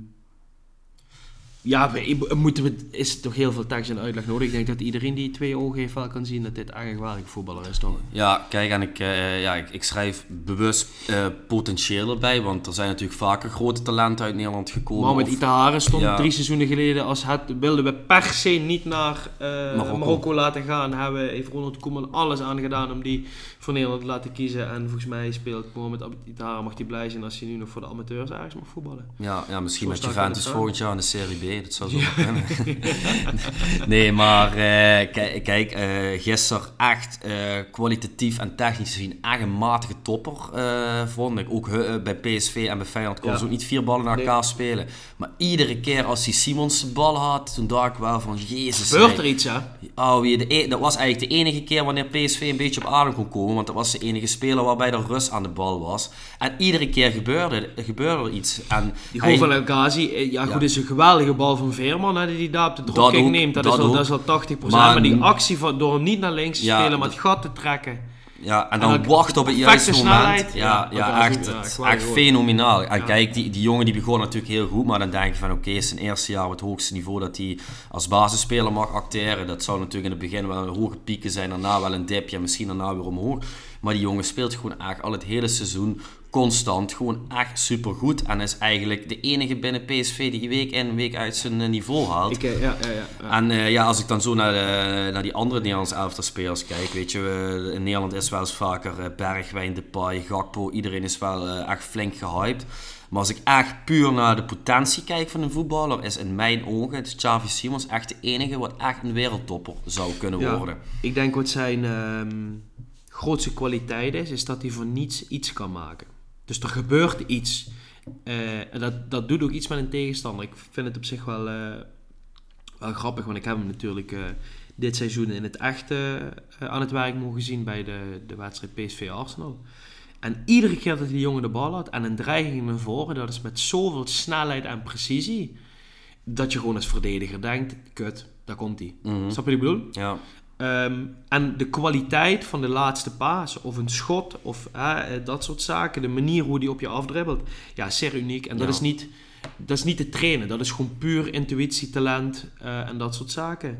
Ja, we, moeten we, is er toch heel veel tekst en uitleg nodig. Ik denk dat iedereen die twee ogen heeft wel kan zien dat dit eigenlijk een voetballer is, toch? Ja, kijk, en ik, uh, ja, ik, ik, schrijf bewust uh, potentieel erbij, want er zijn natuurlijk vaker grote talenten uit Nederland gekomen. Maar met Itaharen stond ja. drie seizoenen geleden als het wilden we per se niet naar uh, Marokko. Marokko. laten gaan. Hebben, heeft Ronald Koeman alles aan gedaan om die voor Nederland te laten kiezen. En volgens mij speelt Mohamed Itaharen mag hij blij zijn als hij nu nog voor de amateurs ergens mag voetballen. Ja, ja misschien Zo met Juventus volgend jaar in de Serie B dat zou zo kunnen. nee, maar uh, kijk, uh, gisteren echt uh, kwalitatief en technisch gezien echt een matige topper, vond ik. Ook bij PSV en bij Feyenoord kon ja. ze ook niet vier ballen naar elkaar spelen. Maar iedere keer als hij Simons de bal had, toen dacht ik wel van, jezus. Gebeurt er iets, hè? Oh, de, e- dat was eigenlijk de enige keer wanneer PSV een beetje op adem kon komen. Want dat was de enige speler waarbij er rust aan de bal was. En iedere keer gebeurde, gebeurde er iets. En die goal van El Ghazi, ja goed, is een geweldige bal van Veerman hè, die die daar op de dropkick neemt. Dat, dat, is al, dat is al 80%. Maar, maar die actie van, door hem niet naar links te spelen, maar het gat te trekken. Ja, en dan, wacht op het juiste moment. Ja, ja, echt, echt fenomenaal. En kijk, die, die jongen die begon natuurlijk heel goed, maar dan denk je van oké, okay, zijn eerste jaar op het hoogste niveau dat hij als basisspeler mag acteren. Dat zou natuurlijk in het begin wel een hoge pieken zijn, daarna wel een dipje, misschien daarna weer omhoog. Maar die jongen speelt gewoon echt al het hele seizoen constant gewoon echt super goed. En is eigenlijk de enige binnen PSV die week in week uit zijn eh, niveau haalt. Ik, ja, ja, ja, En uh, ja, als ik dan zo naar, de, naar die andere Nederlandse elftal kijk, weet je, in Nederland is wel eens vaker uh, Bergwijn, Depay, Gakpo, iedereen is wel echt flink gehyped. Maar als ik echt puur naar de potentie kijk van een voetballer, is in mijn ogen het Xavi Simons echt de enige wat echt een wereldtopper zou kunnen worden. Ik denk wat zijn ehm, grootste kwaliteit is, is dat hij voor niets iets kan maken. Dus er gebeurt iets. Uh, dat, dat doet ook iets met een tegenstander. Ik vind het op zich wel, uh, wel grappig, want ik heb hem natuurlijk uh, dit seizoen in het echt aan het werk mogen zien bij de, de wedstrijd PSV Arsenal. En iedere keer dat die jongen de bal had en een dreiging naar voren, dat is met zoveel snelheid en precisie, dat je gewoon als verdediger denkt, kut, daar komt hij. Mm Snap je wat ik bedoel? Ja. Ehm, en de kwaliteit van de laatste paas, of een schot, of dat soort zaken, de manier hoe die op je afdribbelt, ja, zeer uniek. En dat, is niet, dat is niet te trainen, dat is gewoon puur intuïtie, talent uh, en dat soort zaken.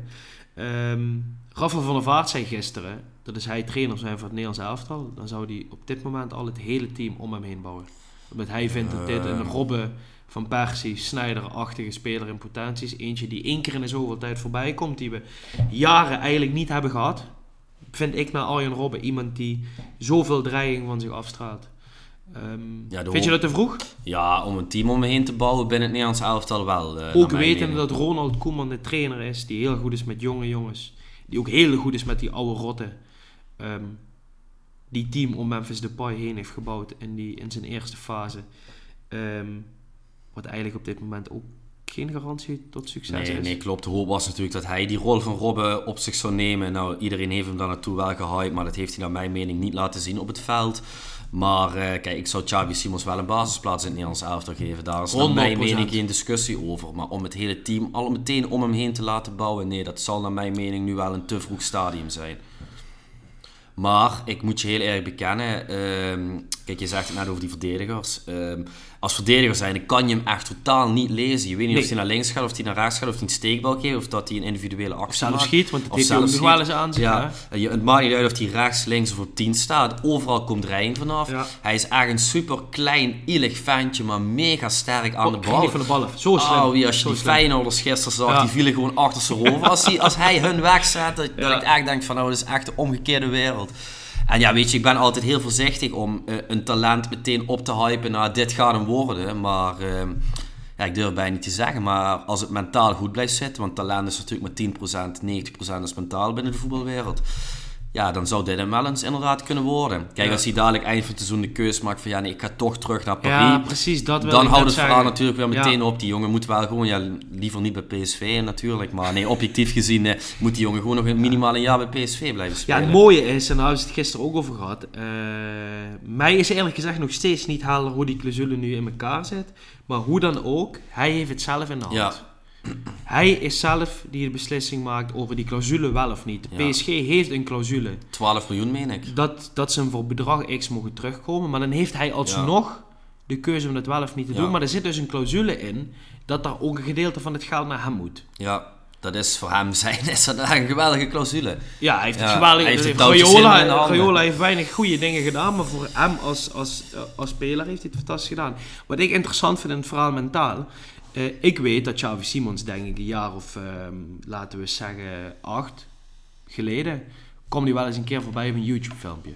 Um, Rafa van der Vaart zei gisteren, dat is hij trainer zijn van het Nederlands elftal, dan zou hij op dit moment al het hele team om hem heen bouwen. Omdat hij vindt dat dit een Robben van Persie, Snijder-achtige speler in potenties. Eentje die één keer in de zoveel tijd voorbij komt, die we jaren eigenlijk niet hebben gehad. Vind ik naar Arjen Robben iemand die zoveel dreiging van zich afstraalt. Um, ja, vind je dat te vroeg? Ja, om een team om me heen te bouwen binnen het Nederlands elftal wel. Uh, ook weten dat Ronald Koeman de trainer is, die heel goed is met jonge jongens. Die ook heel goed is met die oude rotten. Um, die team om Memphis Depay heen heeft gebouwd in, die, in zijn eerste fase. Um, wat eigenlijk op dit moment ook geen garantie tot succes nee, is. Nee, klopt. De hoop was natuurlijk dat hij die rol van Robben op zich zou nemen. Nou, iedereen heeft hem daar naartoe wel gehyped, maar dat heeft hij naar mijn mening niet laten zien op het veld. Maar uh, kijk, ik zou Xavi Simons wel een basisplaats in het Nederlands elftal geven. Daar is naar mijn mening geen discussie over. Maar om het hele team al meteen om hem heen te laten bouwen, nee, dat zal naar mijn mening nu wel een te vroeg stadium zijn. Maar ik moet je heel erg bekennen. Uh, kijk, je zegt het net over die verdedigers. Uh, als verdediger zijn, kan je hem echt totaal niet lezen. Je weet niet of hij naar links gaat, of hij naar rechts gaat, of hij een steekbal geeft, of dat hij een individuele actie zelf schiet, want het heeft hij nog wel eens aan ja. Je, het maakt niet uit of hij rechts, links of op 10 staat. Overal komt Rijn vanaf. Hij is echt een super klein, ventje, maar mega sterk aan de bal. van de ballen. Zo slim. Oh, wie als je die Feyenoorders gisteren zag, die vielen gewoon achter ze over. Als hij, als hij hun wegzet, dat, dat ik echt denk van, nou, dat is echt de omgekeerde wereld. En ja, weet je, ik ben altijd heel voorzichtig om uh, een talent meteen op te hypen. Nou, dit gaat hem worden. Maar uh, ja, ik durf bijna niet te zeggen. Maar als het mentaal goed blijft zitten, want talent is natuurlijk maar 10%, 90% is mentaal binnen de voetbalwereld ja, dan zou dit hem wel eens inderdaad kunnen worden. Kijk, als hij dadelijk eind van het seizoen de keus maakt van ja, nee, ik ga toch terug naar Paris. Ja, precies, dat wil Dan houdt het verhaal natuurlijk weer meteen op. Die jongen moet wel gewoon, ja, liever niet bij PSV natuurlijk, maar nee, objectief gezien eh, moet die jongen gewoon nog een minimaal een jaar bij PSV blijven spelen. Ja, het mooie is, en daar hebben we het gisteren ook over gehad, uh, mij is eerlijk gezegd nog steeds niet helder hoe die clausule nu in elkaar zit. Maar hoe dan ook, hij heeft het zelf in de hand. Ja. Hij is zelf die de beslissing maakt over die clausule wel of niet. De PSG heeft een clausule. 12 miljoen meen ik. Dat, dat ze hem voor bedrag X mogen terugkomen. Maar dan heeft hij alsnog de keuze om dat wel of niet te Ja. doen. Maar er zit dus een clausule in dat daar ook een gedeelte van het geld naar hem moet. Ja, dat is voor hem zijn is dat een geweldige clausule. Ja, hij heeft het Ja, geweldig. hij heeft heeft weinig goede dingen gedaan, maar voor hem als, als, eh, als speler heeft hij het fantastisch gedaan. Wat ik interessant vind in het verhaal mentaal. Eh, ik weet dat Xavi Simons, denk ik, een jaar of ehm, laten we zeggen acht geleden, kwam hij wel eens een keer voorbij op een YouTube-filmpje.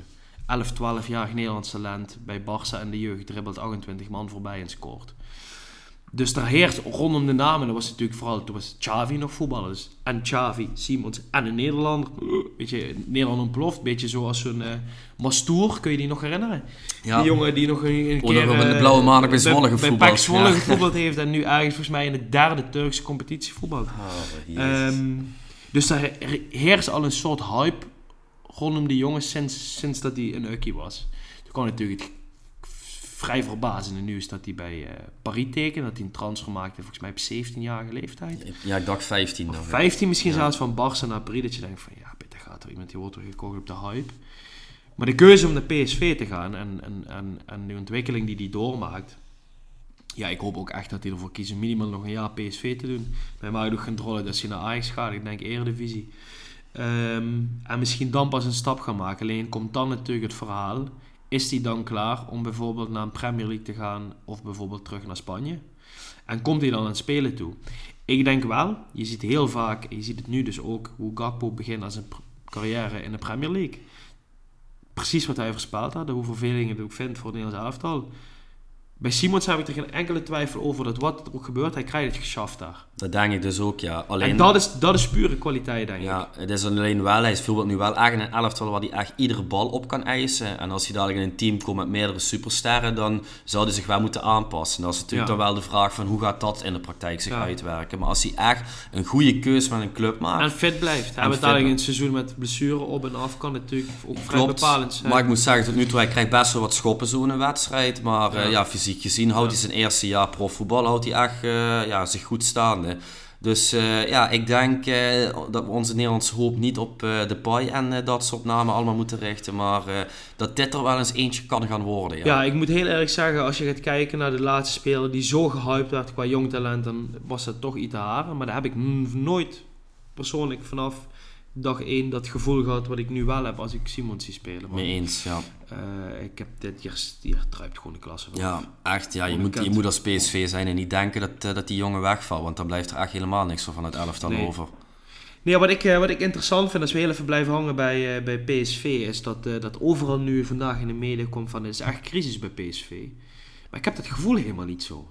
11, 12 jaar Nederlands talent bij Barça en de jeugd dribbelt 28 man voorbij en scoort. Dus daar heerst rondom de namen, dat was natuurlijk vooral, toen was Xavi nog voetballer. Dus en Xavi, Simons en een Nederlander. Weet je, Nederland ontploft, beetje zoals zo'n eh Mastour, kun je die nog herinneren? Ja. Die jongen die nog een, een keer... in de eh, blauwe maandag bij Zwolle Bij gevoetbald. PEC Zwolle Ja. gevoetbald heeft en nu eigenlijk volgens mij in de derde Turkse competitie voetbalt. Oh, dus daar he- heerst al een soort hype rondom die jongen sinds, sinds dat hij een ukkie was. Toen kwam natuurlijk het vrij verbazende nieuws dat hij bij eh, Paris tekende. Dat hij een transfer maakte, volgens mij op 17-jarige leeftijd. ja, ik dacht 15 nog. Of hè. 15 misschien Ja. zelfs van Barça naar Paris. Dat je denkt van ja, bitte gaat er iemand die wordt er gekocht op de hype. Maar de keuze om naar PSV te gaan en, en, en, en de ontwikkeling die hij doormaakt. Ja, ik hoop ook echt dat hij ervoor kiest minimaal nog een jaar PSV te doen. Bij mij ook geen rollen dat hij naar Ajax gaat. Ik denk Eredivisie. Ehm en misschien dan pas een stap gaan maken. Alleen komt dan natuurlijk het verhaal. Is hij dan klaar om bijvoorbeeld naar een Premier League te gaan of bijvoorbeeld terug naar Spanje? En komt hij dan aan het spelen toe? Ik denk wel, je ziet heel vaak, je ziet het nu dus ook, hoe Gakpo begint aan zijn carrière in de Premier League. Precies wat hij voorspeld had, hoe vervelend het ook vindt voor het Nederlands elftal. Bij Simons heb ik er geen enkele twijfel over dat wat er ook gebeurt, hij krijgt het geschaft daar. Dat denk ik dus ook, ja. Alleen, En dat is, dat is pure kwaliteit, denk ik. ja, het is alleen wel, hij speelt nu wel echt in een elftal waar hij echt iedere bal op kan eisen. En als hij dadelijk in een team komt met meerdere supersterren, dan zou hij zich wel moeten aanpassen. En dat is natuurlijk Ja. dan wel de vraag van hoe gaat dat in de praktijk zich Ja. uitwerken. Maar als hij echt een goede keus met een club maakt, En fit blijft. Hij En heeft dadelijk het seizoen met blessure op en af kan natuurlijk ook vrij Klopt, bepalend zijn. maar ik moet zeggen, tot nu toe, hij krijgt best wel wat schoppen zo in een wedstrijd. Maar Ja. ja, ja fysiek gezien houdt hij zijn eerste jaar profvoetbal houdt hij echt eh, ja, zich goed staande. Dus eh, ja, ik denk eh, dat we onze Nederlandse hoop niet op de Pai en dat soort namen allemaal moeten richten. Maar dat dit er wel eens eentje kan gaan worden. Ja, Ja, ik moet heel erg zeggen, als je gaat kijken naar de laatste speler die zo gehyped werd qua jong talent, dan was dat toch Itahara. Maar daar heb ik nooit persoonlijk vanaf dag 1 dat gevoel gehad wat ik nu wel heb als ik Simons zie spelen. Mee eens, ja. eh, ik heb dit hier, hier druipt gewoon de klasse van. Ja, echt. Ja, je, moet, je moet als PSV zijn en niet denken dat, eh, dat die jongen wegvalt. Want dan blijft er echt helemaal niks van het elftal Nee. over. Nee, wat ik, eh, wat ik interessant vind als we heel even blijven hangen bij, bij PSV, is dat, dat overal nu vandaag in de media komt van er is echt crisis bij PSV. Maar ik heb dat gevoel helemaal niet zo.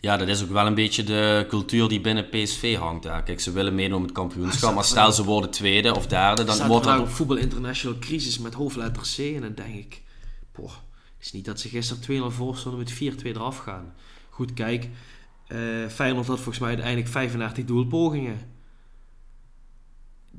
Ja, dat is ook wel een beetje de cultuur die binnen PSV hangt. Ja. Kijk, ze willen meedoen met het kampioenschap, maar stel ze worden tweede of derde, dan wordt er... op Voetbal International crisis met hoofdletter C. En dan denk ik, boah, het is niet dat ze gisteren 2-0 voor stonden met 4-2 eraf gaan. Goed, kijk, eh Feyenoord had volgens mij uiteindelijk 35 doelpogingen.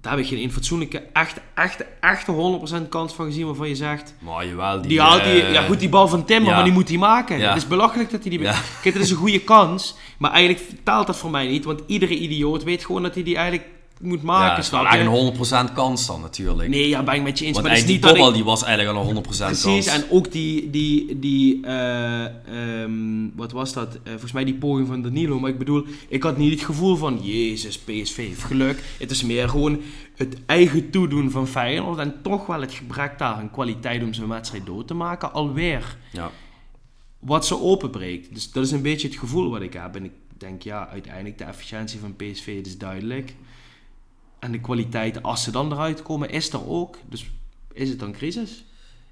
Daar heb ik geen een fatsoenlijke, echte, echte, echte 100% kans van gezien waarvan je zegt... Maar jawel, die... Die haalt die, eh, ja goed, die bal van ja. maar die moet hij maken. Ja. Het is belachelijk dat hij die... Ja. Kijk, dat is een goede kans, maar eigenlijk vertaalt dat voor mij niet. Want iedere idioot weet gewoon dat hij die eigenlijk moet Ja, maken. het is wel snap je? eigenlijk een 100% kans dan natuurlijk. Nee, ja, ben ik met je eens. Want maar is niet die dat ik... kopbal die was eigenlijk al een 100% Precies, kans. en ook die, die, die eh, ehm, wat was dat? Eh, volgens mij die poging van Danilo. Maar ik bedoel, ik had niet het gevoel van, jezus, PSV heeft geluk. Het is meer gewoon het eigen toedoen van Feyenoord en toch wel het gebrek daar aan kwaliteit om zo'n wedstrijd dood te maken. Alweer Ja. wat ze openbreekt. Dus dat is een beetje het gevoel wat ik heb. En ik denk, ja, uiteindelijk de efficiëntie van PSV is duidelijk. En de kwaliteit, als ze dan eruit komen, is er ook. Dus is het dan crisis?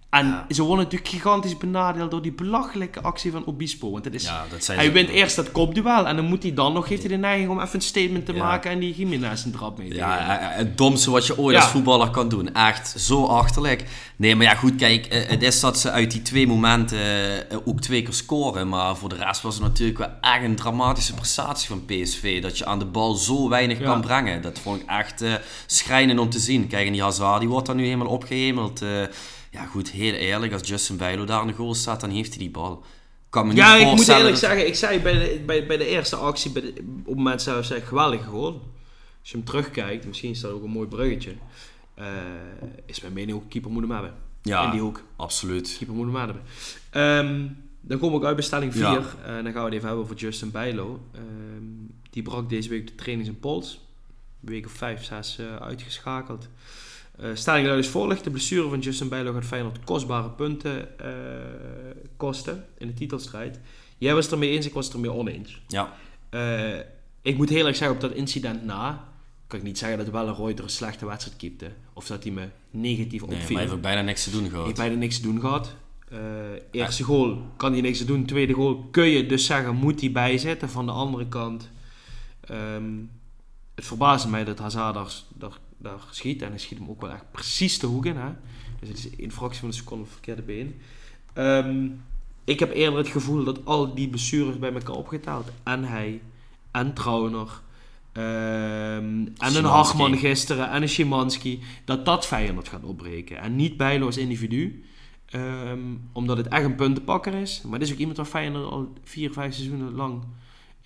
En Ja. ze worden natuurlijk gigantisch benadeeld door die belachelijke actie van Obispo. Want het is, ja, dat zijn hij wint eerst dat kopduel en dan moet hij dan nog, heeft hij de neiging om even een statement te Ja. maken en die Jiménez een trap mee te. Ja, het domste wat je ooit als voetballer kan doen. Echt zo achterlijk. Nee, maar ja, goed, kijk, eh, het is dat ze uit die twee momenten eh, ook twee keer scoren. Maar voor de rest was het natuurlijk wel echt een dramatische prestatie van PSV. Dat je aan de bal zo weinig kan brengen. Dat vond ik echt eh schrijnend om te zien. Kijk, en die Hazard, die wordt dan nu helemaal opgehemeld. Eh, ja, goed, heel eerlijk, als Justin Bijlo daar in de goal staat, dan heeft hij die bal. Kan me niet Ja, ik moet eerlijk dat- zeggen, ik zei bij de, bij, bij de eerste actie, bij de- op het moment zelf, zei ik, geweldige goal. Als je hem terugkijkt, misschien is dat ook een mooi bruggetje, eh, is mijn mening ook, keeper moet hem hebben. Ja, In die hoek. absoluut. Keeper moet hem hebben. Ehm, dan kom ik uit bij stelling 4. Ja. En dan gaan we het even hebben over Justin Bijlo. Ehm, die brak deze week de trainings en pols. Een week of 5, 6 eh, uitgeschakeld. Eh stelling luidt als volgt. De blessure van Justin Bijlo gaat Feyenoord kostbare punten eh, kosten in de titelstrijd. Jij was het ermee eens, ik was het ermee oneens. Ja. Eh, ik moet heel erg zeggen, op dat incident na... kan ik niet zeggen dat Wellenreuter een slechte wedstrijd keepte. Of dat hij me negatief Nee, maar opviel. hij heeft ook bijna niks te doen Hij gehad. heeft bijna niks te doen gehad. Eh, eerste goal kan hij niks te doen. Tweede goal kun je dus zeggen, moet hij bijzetten. Van de andere kant, ehm, het verbaasde mij dat Hazard daar, daar, schiet. En hij schiet hem ook wel echt precies de hoek in. Hè? Dus het is in fractie van een seconde verkeerde been. Ehm, ik heb eerder het gevoel dat al die blessures bij elkaar opgeteld. En hij, en Trauner, ehm, en een. Hagman gisteren, en een Szymanski. Dat dat Feyenoord gaat opbreken. En niet Bijlo als individu. Ehm, omdat het echt een puntenpakker is. Maar het is ook iemand waar Feyenoord al vier, vijf seizoenen lang...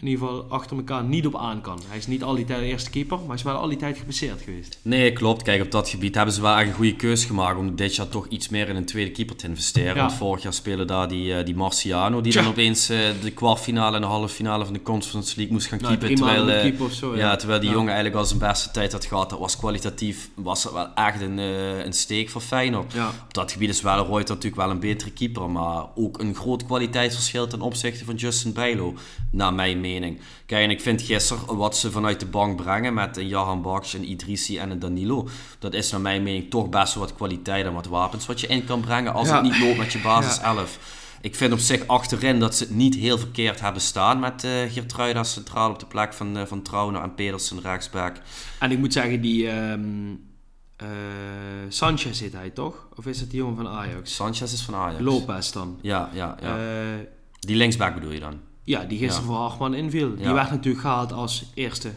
in ieder geval achter elkaar niet op aan kan. Hij is niet al die tijd de eerste keeper, maar hij is wel al die tijd geblesseerd geweest. Nee, klopt. Kijk, op dat gebied hebben ze wel echt een goede keus gemaakt om dit jaar toch iets meer in een tweede keeper te investeren. Ja. Want vorig jaar speelde daar die, eh, die Marciano, die Tja. dan opeens eh, de kwartfinale en de halve finale van de Conference League moest gaan Nou, keepen. terwijl, eh, keeper zo. ja, terwijl die Ja. jongen eigenlijk al zijn beste tijd had gehad. Dat was kwalitatief, was wel echt een, een steek voor Feyenoord. Op dat gebied is Welleroy natuurlijk wel een betere keeper, maar ook een groot kwaliteitsverschil ten opzichte van Justin Bijlo, naar mijn mening. Kijk, en ik vind gisteren wat ze vanuit de bank brengen met een Jahan Baks, een Idrissi en een Danilo, dat is naar mijn mening toch best wel wat kwaliteit en wat wapens wat je in kan brengen als Ja. het niet loopt met je basis Ja. 11. Ik vind op zich achterin dat ze het niet heel verkeerd hebben staan met uh, Geertruida centraal op de plek van, uh, van Trauner en Pedersen rechtsback. En ik moet zeggen, die eh, Sanchez zit hij toch? Of is het die jongen van Ajax? Sanchez is van Ajax. Lopez dan. Ja, ja, ja. Die linksback bedoel je dan? Ja, die gisteren Ja. voor Hartman inviel. Die werd natuurlijk gehaald als eerste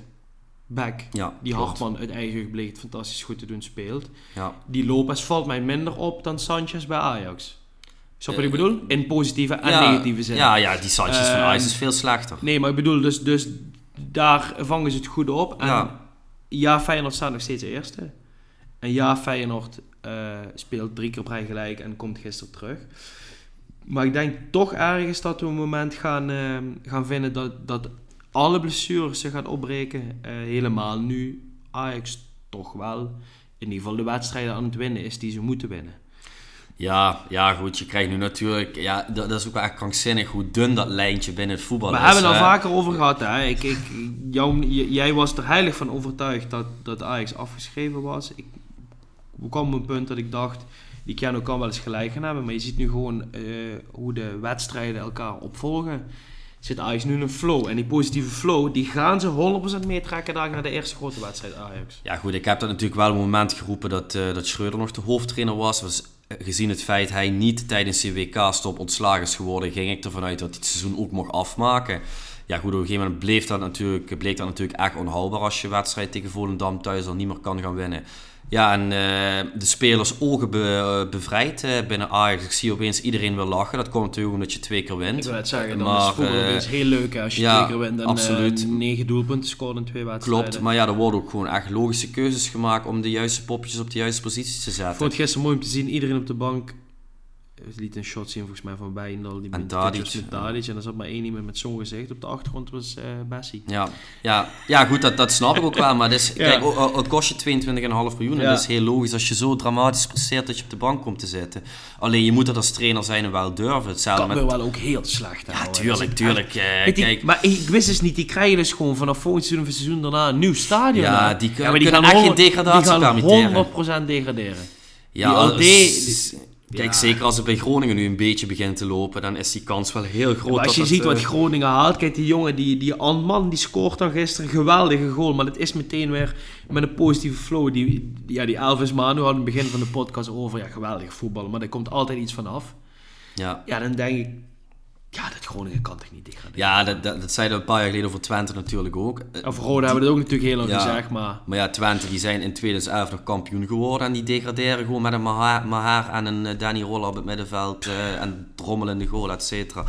back. Ja, Die klopt. Hartman uit eigen jeugd bleek het fantastisch goed te doen speelt. Ja. Die Lopez valt mij minder op dan Sanchez bij Ajax. Snap je wat ik Eh, bedoel? In positieve en ja, negatieve zin. Ja, ja, die Sanchez van Ehm, Ajax is veel slechter. Nee, maar ik bedoel, dus, dus daar vangen ze het goed op. En ja. Ja. Feyenoord staat nog steeds eerste. En ja, Feyenoord eh, speelt drie keer op rij gelijk en komt gisteren terug. Maar ik denk toch ergens dat we een moment gaan, eh, gaan vinden dat, dat alle blessures zich gaan opbreken. Eh, helemaal nu Ajax toch wel in ieder geval de wedstrijden aan het winnen is die ze moeten winnen. Ja, ja, goed. Je krijgt nu natuurlijk... Ja, dat, dat is ook wel echt krankzinnig hoe dun dat lijntje binnen het voetbal We is. hebben het al vaker over gehad. Hè? Ik, ik, jou, jij was er heilig van overtuigd dat, dat Ajax afgeschreven was. Ik ik kwam op een punt dat ik dacht, die Keanu kan wel eens gelijk gaan hebben. Maar je ziet nu gewoon eh, hoe de wedstrijden elkaar opvolgen. Zit Ajax nu in een flow. En die positieve flow, die gaan ze 100% meetrekken daar naar de eerste grote wedstrijd Ajax. Ja, goed. Ik heb dat natuurlijk wel een moment geroepen dat, eh dat Schreuder nog de hoofdtrainer was. was eh, gezien het feit hij niet tijdens de WK-stop ontslagen is geworden, ging ik ervan uit dat hij het seizoen ook mocht afmaken. Ja, goed, op een gegeven moment bleef dat natuurlijk, bleek dat natuurlijk echt onhoudbaar als je wedstrijd tegen Volendam thuis al niet meer kan gaan winnen. Ja, en eh, de spelers ogen be- eh, bevrijd eh, binnen Ajax. Ik zie opeens iedereen weer lachen. Dat komt natuurlijk omdat je twee keer wint. Ik wil het zeggen, dan Maar, is voetbal opeens heel leuk hè, als je ja, twee keer wint en absoluut. negen doelpunten scoort in twee wedstrijden. Klopt, maar ja, er worden ook gewoon echt logische keuzes gemaakt om de juiste poppetjes op de juiste posities te Ik zetten. vond het gisteren mooi om te zien, iedereen op de bank liet een shot zien volgens mij van Wijndal. Die En Tadic, met ja. Tadic. En er zat maar één iemand met zo'n gezicht. Op de achtergrond was eh Bessie. Ja, ja, ja goed, dat, dat snap ik ook wel. Maar Ja. kijk, het kost je 22,5 miljoen. En Ja. dat is heel logisch als je zo dramatisch presteert dat je op de bank komt te zitten. Alleen je moet dat als trainer zijn en wel durven. Hetzelfde kan met... me wel ook heel slecht Ja, houden. tuurlijk, Dat is tuurlijk. eh, die- kijk, maar ik wist dus niet, die krijgen dus gewoon vanaf volgend seizoen of seizoen daarna een nieuw stadion. Ja, die kunnen- maar kunnen echt geen 100 degradatie Die gaan permitteren. 100% degraderen. ja, die kijk, ja. zeker als het bij Groningen nu een beetje begint te lopen, dan is die kans wel heel groot. maar als dat je het, ziet wat eh, Groningen haalt, kijk die jongen, die, die Antman, die scoort dan gisteren een geweldige goal. Maar het is meteen weer met een positieve flow. Die, ja, die Elvis Manu had in het begin van de podcast over, ja geweldig voetballen, maar er komt altijd iets van af. Ja, Ja, dan denk ik, ja dat Groningen kan toch niet degraderen? Ja, dat, dat, dat zeiden we een paar jaar geleden over Twente natuurlijk ook. Eh, Of Roda hebben we het ook natuurlijk heel lang Ja. gezegd, maar... Maar ja, Twente die zijn in 2011 nog kampioen geworden. En die degraderen gewoon met een Maha- Maher en een eh, Danny Roller op het middenveld. eh, en Drommel in de goal, et cetera.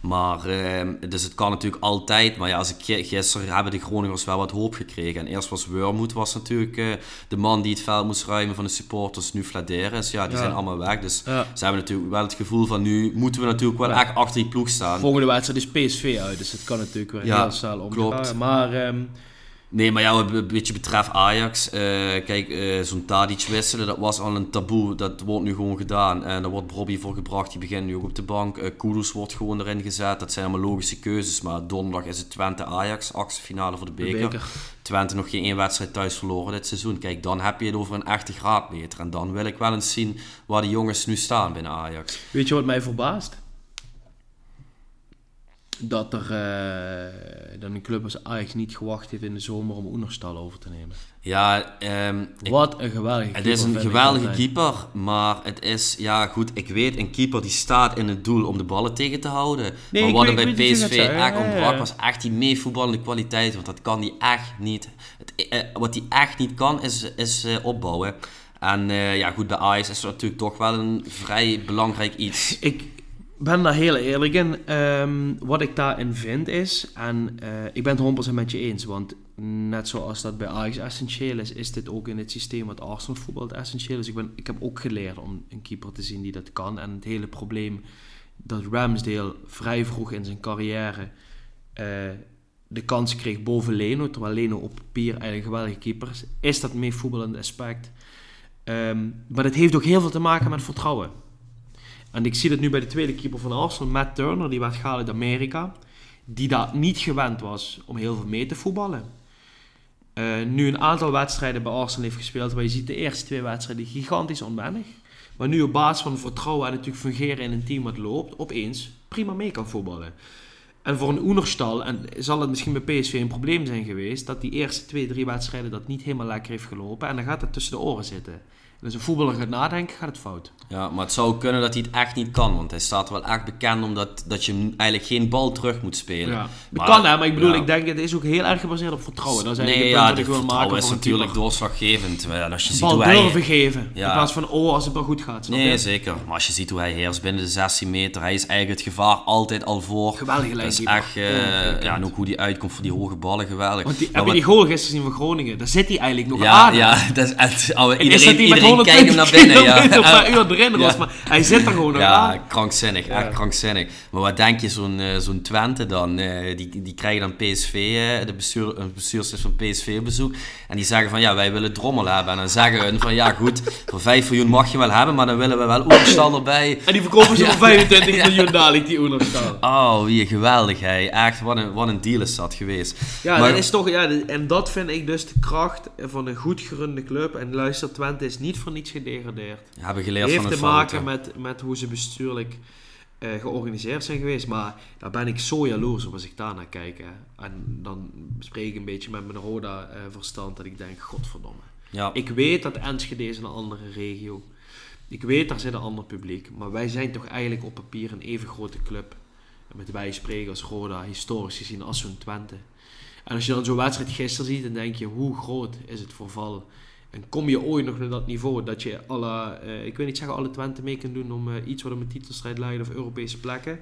Maar, eh, dus het kan natuurlijk altijd. Maar ja, als ik, gi- gisteren hebben de Groningers wel wat hoop gekregen. En eerst was Wormoed was natuurlijk eh, de man die het veld moest ruimen van de supporters. Nu Flederis, ja, die Ja. zijn allemaal weg. Dus Ja. ze hebben natuurlijk wel het gevoel van nu moeten we natuurlijk wel echt achter die ploeg staan. Volgende wedstrijd is PSV uit, dus het kan natuurlijk weer heel snel omgaan. Maar ehm, Nee, maar ja, wat een beetje betreft Ajax. eh, kijk, eh, zo'n Tadic wisselen, dat was al een taboe. Dat wordt nu gewoon gedaan. En daar wordt Robbie voor gebracht. Die begint nu ook op de bank. Eh Kudus wordt gewoon erin gezet. Dat zijn allemaal logische keuzes. Maar donderdag is het Twente-Ajax. Achtste finale voor de de beker. beker. Twente nog geen één wedstrijd thuis verloren dit seizoen. Kijk, dan heb je het over een echte graadmeter. En dan wil ik wel eens zien waar de jongens nu staan binnen Ajax. Weet je wat mij verbaast? Dat er eh, dat een club als Ajax niet gewacht heeft in de zomer om Oenerstal over te nemen. Ja, ehm, ik- Wat een geweldige Het is keeper, een geweldige keeper, maar het is, ja goed, ik weet, een keeper die staat in het doel om de ballen tegen te houden. Nee, maar wat er bij PSV echt ja, ontbrak ja. was echt die meevoetballende kwaliteit, want dat kan hij echt niet. Het, eh, wat hij echt niet kan is, is eh, opbouwen. En eh, ja goed, bij Ajax is het natuurlijk toch wel een vrij belangrijk iets. Ik ben daar heel eerlijk in. Ehm, wat ik daarin vind is, en eh, ik ben het 100% met je eens, want net zoals dat bij Ajax essentieel is, is dit ook in het systeem wat Arsenal voetbalt essentieel is. Ik, ben, ik heb ook geleerd om een keeper te zien die dat kan. En het hele probleem dat Ramsdale vrij vroeg in zijn carrière eh, de kans kreeg boven Leno, terwijl Leno op papier eigenlijk een geweldige keeper is, is dat mee voetballende aspect. Ehm, maar het heeft ook heel veel te maken met vertrouwen. En ik zie dat nu bij de tweede keeper van Arsenal, Matt Turner, die werd gehaald uit Amerika. Die daar niet gewend was om heel veel mee te voetballen. Eh, nu een aantal wedstrijden bij Arsenal heeft gespeeld, waar je ziet de eerste twee wedstrijden gigantisch onwennig. Maar nu op basis van vertrouwen en natuurlijk fungeren in een team wat loopt, opeens prima mee kan voetballen. En voor een Oenerstal, en zal het misschien bij PSV een probleem zijn geweest, dat die eerste twee, drie wedstrijden dat niet helemaal lekker heeft gelopen. En dan gaat het tussen de oren zitten. Dus een voetballer gaat nadenken, gaat het fout. Ja, maar het zou kunnen dat hij het echt niet kan. Want hij staat wel echt bekend omdat dat je eigenlijk geen bal terug moet spelen. Ja. Het kan hè, maar ik bedoel, ik denk het is ook heel erg gebaseerd op vertrouwen. Dat is je nee, dat maken. is natuurlijk doorslaggevend. Als je ziet bal hoe geven. In plaats van, oh, als het wel goed gaat. Nee, je? zeker. Maar als je ziet hoe hij heerst binnen de 16 meter. Hij is eigenlijk het gevaar altijd al voor. Geweldig lijn, echt... Eh, ja, en ook hoe hij uitkomt voor die hoge ballen, geweldig. Want die, heb je die goal gisteren gezien van Groningen? Daar zit hij eigenlijk nog aan. Ja, dat is echt... Iedereen, is 120 hem naar binnen, ja. paar uur erin was. Maar hij zit er gewoon Ja, aan. krankzinnig. Echt krankzinnig. Maar wat denk je, zo'n eh, zo'n Twente dan? Eh, die, die krijgen dan PSV, eh, de bestuur, bestuurslid van PSV bezoek En die zeggen van, ja, wij willen Drommel hebben. En dan zeggen hun van, ja goed, voor 5 miljoen mag je wel hebben, maar dan willen we wel Oenerstal erbij. En die verkopen ze voor 25 miljoen dadelijk, die Oenerstal. Oh, wie geweldig, hij. Echt, wat een, wat een deal is dat geweest. Ja, dat is toch, ja, en dat vind ik dus de kracht van een goed gerunde club. En luister, Twente is niet voor niets gedegradeerd. Hebben geleerd heeft van te maken fouten. met, met hoe ze bestuurlijk eh, georganiseerd zijn geweest. Maar daar ben ik zo jaloers op als ik daar naar kijk. Hè. En dan spreek ik een beetje met mijn Roda-verstand dat ik denk, godverdomme. Ja, Ik weet dat Enschede is een andere regio. Ik weet, daar zit een ander publiek. Maar wij zijn toch eigenlijk op papier een even grote club. Met wij spreken als Roda, historisch gezien, als zo'n Twente. En als je dan zo'n wedstrijd gisteren ziet, dan denk je, hoe groot is het verval? En kom je ooit nog naar dat niveau dat je alle, eh, ik wil niet zeggen alle Twente mee kunt doen om eh, iets wat om een titelstrijd leidt of Europese plekken.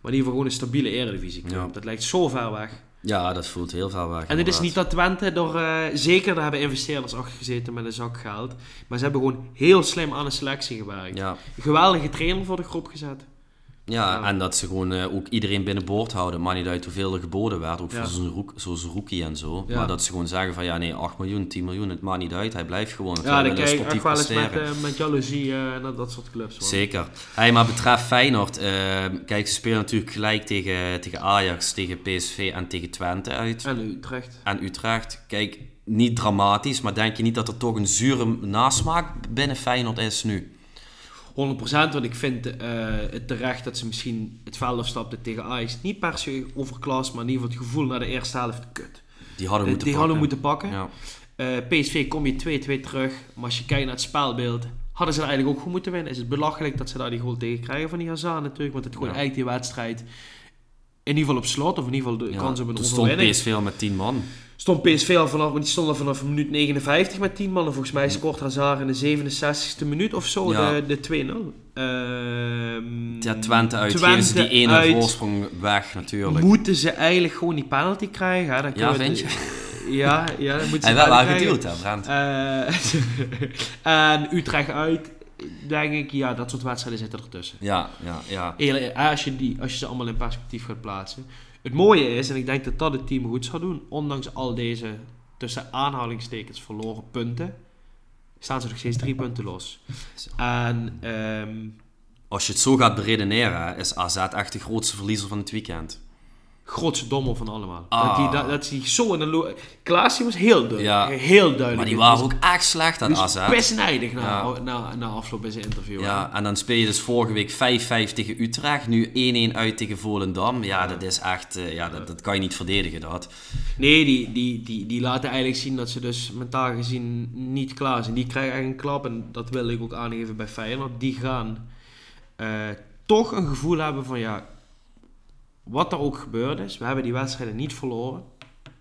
Maar in ieder geval gewoon een stabiele eredivisie. Ja. Dat lijkt zo ver weg. ja, dat voelt heel veel weg. En het is niet dat Twente door, eh, zeker daar hebben investeerders achter gezeten met een zak geld. Maar ze hebben gewoon heel slim aan de selectie gewerkt. Ja. Geweldige trainer voor de groep gezet. Ja, Ja. en dat ze gewoon eh, ook iedereen binnenboord houden. Maar niet uit hoeveel er geboden werd. Ook Ja. voor zo'n roek, zoals Rookie en zo. Ja. Maar dat ze gewoon zeggen van ja, nee, 8 miljoen, 10 miljoen, het maakt niet uit. Hij blijft gewoon. Ja, dan kijk ik sportief echt wel eens met, eh, met jaloezie eh, naar dat soort clubs. hoor. Zeker. Hey, maar betreft Feyenoord, eh, kijk, ze spelen natuurlijk gelijk tegen, tegen Ajax, tegen PSV en tegen Twente uit. En Utrecht. En Utrecht. Kijk, niet dramatisch, maar denk je niet dat er toch een zure nasmaak binnen Feyenoord is nu? 100% want ik vind eh, het terecht dat ze misschien het veld afstapten tegen Ajax. Niet per se overklas, maar in ieder geval het gevoel naar de eerste helft. Kut. Die hadden Eh, moeten die pakken. hadden moeten pakken. Ja. Eh, PSV kom je 2-2 terug. Maar als je kijkt naar het spelbeeld, hadden ze eigenlijk ook goed moeten winnen. Is het belachelijk dat ze daar die goal tegen krijgen van die Hazard natuurlijk. Want het gewoon Ja. eigenlijk die wedstrijd in ieder geval op slot, of in ieder geval de Ja, kans op een toen stond overwinning. PSV al met 10 man. Stond PSV al vanaf, want die stond al vanaf minuut 59 met 10 man. En volgens mij scoort Hazard in de 67e minuut of zo Ja. de, de 2-0. Ehm, Ja, Twente uit, Twente ze die ene uit. voorsprong weg natuurlijk. Moeten ze eigenlijk gewoon die penalty krijgen? hè? Dan Ja, vind het- Ja, ja, dan moeten ze Hij wel penalty waar krijgen. geduwd, hè, Brent? Eh, en Utrecht uit, denk ik, ja, dat soort wedstrijden zitten ertussen. Ja, ja, ja. Eerlijk, eh, als je, die, als je ze allemaal in perspectief gaat plaatsen. Het mooie is, en ik denk dat dat het team goed zal doen, ondanks al deze tussen aanhalingstekens verloren punten, staan ze nog steeds drie punten los. En ehm, Als je het zo gaat beredeneren, is AZ echt de grootste verliezer van het weekend. Grootste dommel van allemaal. Ah. Dat, die, dat, dat die zo in de lo- Klaas die was heel duidelijk. Ja. Heel duidelijk. Maar die waren ook echt slecht aan AZ. pestnijdig na, Ja. na, na afloop in zijn interview. Ja, en dan speel je dus vorige week 5-5 tegen Utrecht, nu 1-1 uit tegen Volendam. Ja, dat is echt, eh, ja, dat, dat kan je niet verdedigen, dat. Nee, die, die, die, die laten eigenlijk zien dat ze dus mentaal gezien niet klaar zijn. Die krijgen eigenlijk een klap en dat wil ik ook aangeven bij Feyenoord. Die gaan eh, toch een gevoel hebben van ja, wat er ook gebeurd is. We hebben die wedstrijden niet verloren.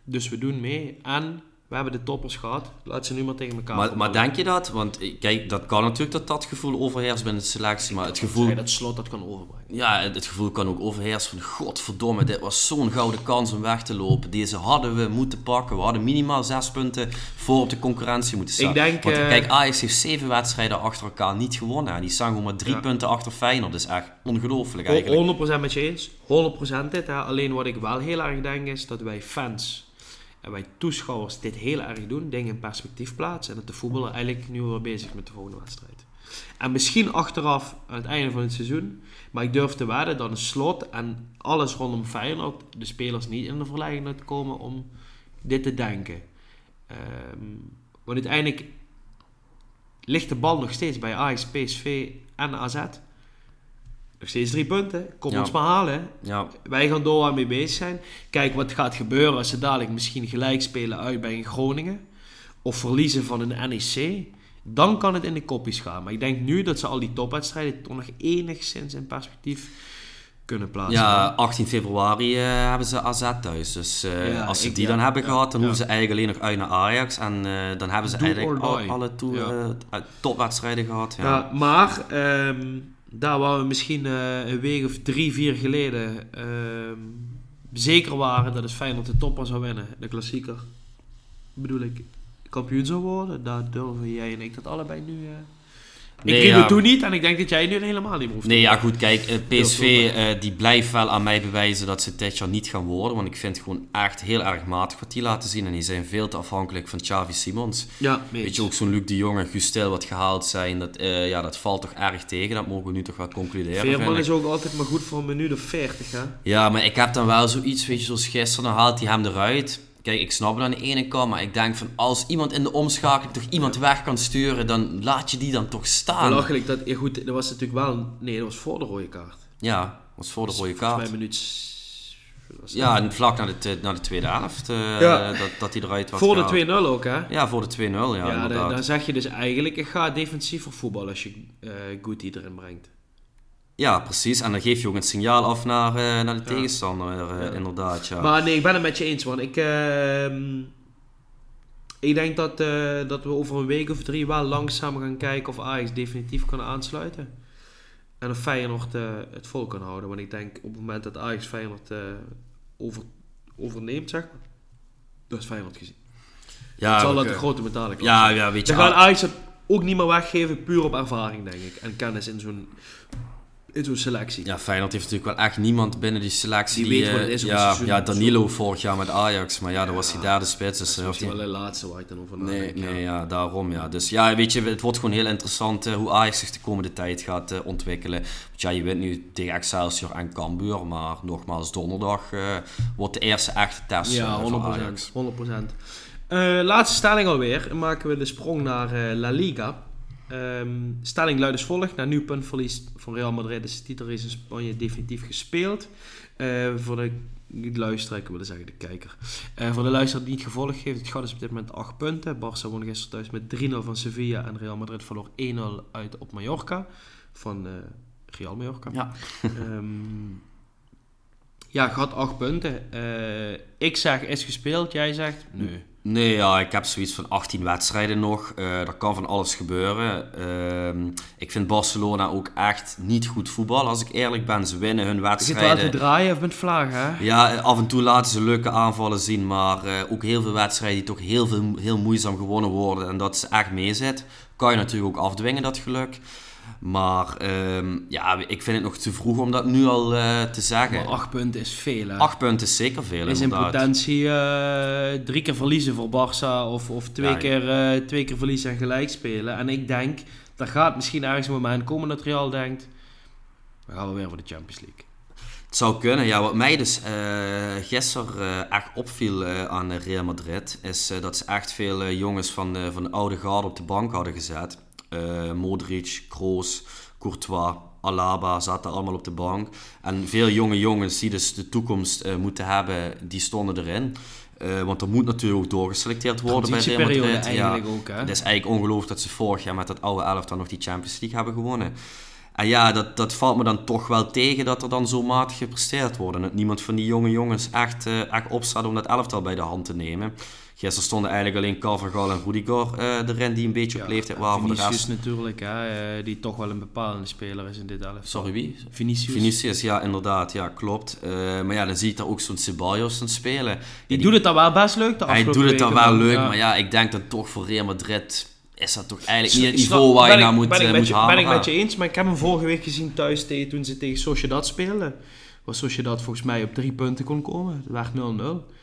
Dus we doen mee en we hebben de toppers gehad. Laat ze nu maar tegen elkaar Maar, maar denk je dat? Want eh, kijk, dat kan natuurlijk dat dat gevoel overheerst binnen de selectie, maar het gevoel... Dat slot dat kan overbrengen. Ja, het gevoel kan ook overheersen van godverdomme, dit was zo'n gouden kans om weg te lopen. Deze hadden we moeten pakken. We hadden minimaal zes punten voor op de concurrentie moeten staan. Ik denk, Want eh, kijk, Ajax heeft zeven wedstrijden achter elkaar niet gewonnen. Die staan gewoon maar drie Ja. punten achter Feyenoord. Dat is echt ongelooflijk eigenlijk. 100% met je eens. 100% dit. Hè. Alleen wat ik wel heel erg denk is dat wij fans en wij toeschouwers dit heel erg doen. Dingen in perspectief plaatsen. En dat de voetballer eigenlijk nu weer bezig met de volgende wedstrijd. En misschien achteraf aan het einde van het seizoen. Maar ik durf te wedden dat een slot en alles rondom Feyenoord de spelers niet in de laat komen om dit te denken. Ehm, want uiteindelijk ligt de bal nog steeds bij Ajax, PSV en AZ. Nog steeds drie punten. Kom Ja. ons maar halen. Ja, Wij gaan door waar mee bezig zijn. Kijk wat gaat gebeuren als ze dadelijk misschien gelijk spelen uit bij een Groningen. Of verliezen van een NEC. Dan kan het in de kopjes gaan. Maar ik denk nu dat ze al die topwedstrijden toch nog enigszins in perspectief kunnen plaatsen. ja 18 februari eh, hebben ze AZ thuis. Dus eh, Ja, als ze die ja, dan hebben ja, gehad, dan hoeven ze eigenlijk alleen nog uit naar Ajax. En eh, dan hebben ze Do eigenlijk al, alle topwedstrijden gehad. Ja. Ja, maar ehm, daar waar we misschien eh, een week of drie, vier geleden ehm, zeker waren dat het Feyenoord de topper zou winnen, de klassieker, bedoel ik, kampioen zou worden, daar durven jij en ik dat allebei nu... Nee, ik riep ja. het toen niet en ik denk dat jij nu helemaal niet meer hoeft. Nee, ja goed, kijk, eh, PSV veel, eh, die blijft wel aan mij bewijzen dat ze jaar niet gaan worden. Want ik vind gewoon echt heel erg matig wat die laten zien. En die zijn veel te afhankelijk van Xavi Simons. Ja, mee Weet je, ook zo'n Luc de Jong en Gustel wat gehaald zijn, dat, eh, ja, dat valt toch erg tegen. Dat mogen we nu toch wel concluderen. Veerman is ook altijd maar goed voor een minuut of 40, hè? Ja, maar ik heb dan wel zoiets, weet je, zoals gisteren, dan haalt hij hem eruit. Kijk, ik snap het aan de ene kant, maar ik denk van als iemand in de omschakeling toch iemand weg kan sturen, dan laat je die dan toch staan. Belachelijk, dat, ja, goed, dat was natuurlijk wel... Nee, dat was voor de rode kaart. Ja, was voor de rode Volgens mij kaart. minuut... s- wat was dat? Ja, en vlak naar de, naar de tweede helft eh, Ja. dat, dat hij eruit was voor gehaald. de 2-0 ook, hè? Ja, voor de 2-0, ja, Ja, dan, zeg je dus eigenlijk, ik ga defensiever voetballen als je eh Guti erin brengt. Ja, precies. En dan geef je ook een signaal af naar, eh, naar de Ja. tegenstander, eh, Ja. inderdaad. Ja. Maar nee, ik ben het met je eens, man. Ik, ehm, ik denk dat, eh, dat we over een week of drie wel langzaam gaan kijken of Ajax definitief kan aansluiten. En of Feyenoord het vol kan houden. Want ik denk op het moment dat Ajax Feyenoord eh, over, overneemt, zeg maar, dat is Feyenoord gezien. ja, het zal dat de grote metalen ja, ja, weet je. Dan gaat ah, Ajax het ook niet meer weggeven, puur op ervaring, denk ik. En kennis in zo'n, in zo'n selectie. Ja, Feyenoord heeft natuurlijk wel echt niemand binnen die selectie. Die weet wat eh, het is om een ja, seizoen ja, Danilo vorig jaar met Ajax, maar ja, dan was Ja, hij derde spits. Dus, dat is eh, wel de laatste waar ik dan over Nee, nee, ja. ja, daarom ja. Dus ja, weet je, het wordt gewoon heel interessant eh, hoe Ajax zich de komende tijd gaat eh, ontwikkelen. Want ja, je wint nu tegen Excelsior en Cambuur, maar nogmaals, donderdag eh, wordt de eerste echte test Ja, eh, voor 100%. Ajax. 100%. Eh, laatste stelling alweer. Dan maken we de sprong naar eh, La Liga. Ehm, stelling luidt als volgt. Na nieuw puntverlies van Real Madrid is de titelrace in Spanje definitief gespeeld. Eh, voor de niet luisteraar, ik wilde zeggen de kijker. Eh, voor de luisteraar die niet gevolgd heeft, het gat is op dit moment 8 punten. Barça won gisteren thuis met 3-0 van Sevilla en Real Madrid verloor 1-0 uit op Mallorca. Van eh, Real Mallorca. Ja. Ehm, Ja, gaat acht punten. Eh, ik zeg is gespeeld, jij zegt nee. Nee, ja, ik heb zoiets van 18 wedstrijden nog. Uh, er kan van alles gebeuren. Uh, ik vind Barcelona ook echt niet goed voetbal. Als ik eerlijk ben, ze winnen hun wedstrijden. Je zit wel draaien of met vlagen, hè? Ja, af en toe laten ze leuke aanvallen zien. Maar uh, ook heel veel wedstrijden die toch heel, veel, heel moeizaam gewonnen worden. En dat ze echt meezet. Kan je natuurlijk ook afdwingen, dat geluk. Maar ehm, ja, ik vind het nog te vroeg om dat nu al uh, te zeggen. Maar acht punten is veel, hè? Acht punten is zeker veel, Is in potentie uh, drie keer verliezen voor Barça of, of twee, ja, keer, uh, twee keer verliezen en gelijk spelen. En ik denk, er gaat misschien ergens een moment komen dat Real denkt, we gaan weer voor de Champions League. Het zou kunnen, ja. Wat mij dus gisteren echt opviel aan Real Madrid, is dat ze echt veel jongens van, van de oude garde op de bank hadden gezet. Uh, Modric, Kroos, Courtois, Alaba zaten allemaal op de bank. En veel jonge jongens die dus de toekomst uh, moeten hebben, die stonden erin. Uh, want er moet natuurlijk ook doorgeselecteerd worden bij Real Madrid. Ja, ook, hè? Het is eigenlijk ongelooflijk dat ze vorig jaar met dat oude elftal nog die Champions League hebben gewonnen. En ja, dat, dat valt me dan toch wel tegen dat er dan zo matig gepresteerd wordt. En dat niemand van die jonge jongens echt, echt opstaat om dat elftal bij de hand te nemen. Gisteren stonden eigenlijk alleen Carvajal en Rudiger uh, erin die een beetje op leeftijd waren. Vinicius voor de rest... natuurlijk, hè, uh, die toch wel een bepalende speler is in dit elftal. Sorry, wie? Vinicius. Vinicius, ja, inderdaad. Ja, klopt. Uh, maar ja, dan zie je daar ook zo'n Ceballos aan spelen. Die, die, doet het dan wel best leuk de Hij doet het dan wel leuk, ja. maar ja, ik denk dan toch voor Real Madrid is dat toch eigenlijk niet het niveau waar je naar moet, ben ik je, Ben ik met je eens, maar ik heb hem vorige week gezien thuis tegen, toen ze tegen Sociedad speelden. Was Sociedad volgens mij op drie punten kon komen. Het werd 0-0.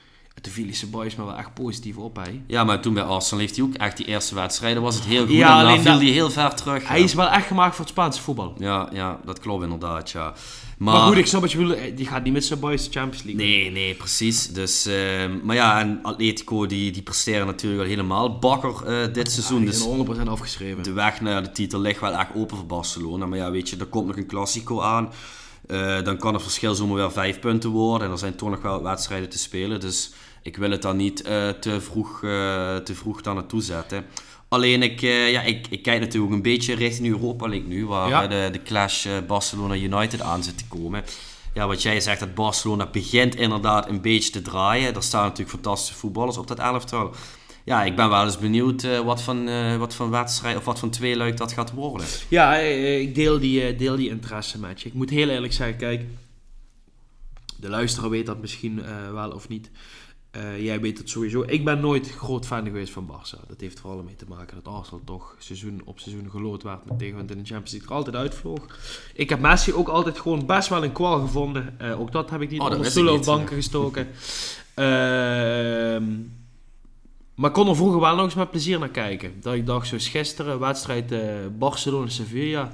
De Vilische boys maar wel echt positief op, hè. Ja, maar toen bij Arsenal heeft hij ook echt die eerste wedstrijden was het heel goed. Ja, en dan viel hij heel ver terug. Hij is wel echt gemaakt voor het Spaanse voetbal. Ja, ja dat klopt inderdaad, ja. Maar, maar goed, ik snap wat je bedoelt. Die gaat niet met zijn boys de Champions League. Nee, nee, precies. Dus, uh, maar ja, en Atletico die, die presteren natuurlijk al helemaal bakker uh, dit seizoen. Dus 100% afgeschreven. De weg naar de titel ligt wel echt open voor Barcelona. Maar ja, weet je, er komt nog een Classico aan. Uh, dan kan het verschil zomaar weer vijf punten worden. En er zijn toch nog wel wedstrijden te spelen. Dus ik wil het dan niet uh, te, vroeg, uh, te vroeg daar naartoe zetten. Alleen ik, ja, ik, ik kijk natuurlijk ook een beetje richting Europa League nu, waar ja. de, de clash Barcelona United aan zit te komen. Ja, wat jij zegt, dat Barcelona begint inderdaad een beetje te draaien. Er staan natuurlijk fantastische voetballers op dat elftal. Ja, ik ben wel eens benieuwd uh, wat, van, uh, wat van wedstrijd of wat van tweeluik dat gaat worden. Ja, ik deel die, deel die interesse met je. Ik moet heel eerlijk zeggen, kijk, de luisteraar weet dat misschien wel of niet. Uh, jij weet het sowieso. Ik ben nooit groot fan geweest van Barça. Dat heeft vooral mee te maken dat Arsenal toch seizoen op seizoen gelood werd met tegenwind in de Champions League er altijd uitvloog. Ik heb Messi ook altijd gewoon best wel een kwal gevonden. Uh, ook dat heb ik niet oh, onder stoelen of banken gestoken. Uh, maar kon er vroeger wel nog eens met plezier naar kijken. Dat ik dacht, zoals gisteren, wedstrijd uh, Barcelona-Sevilla.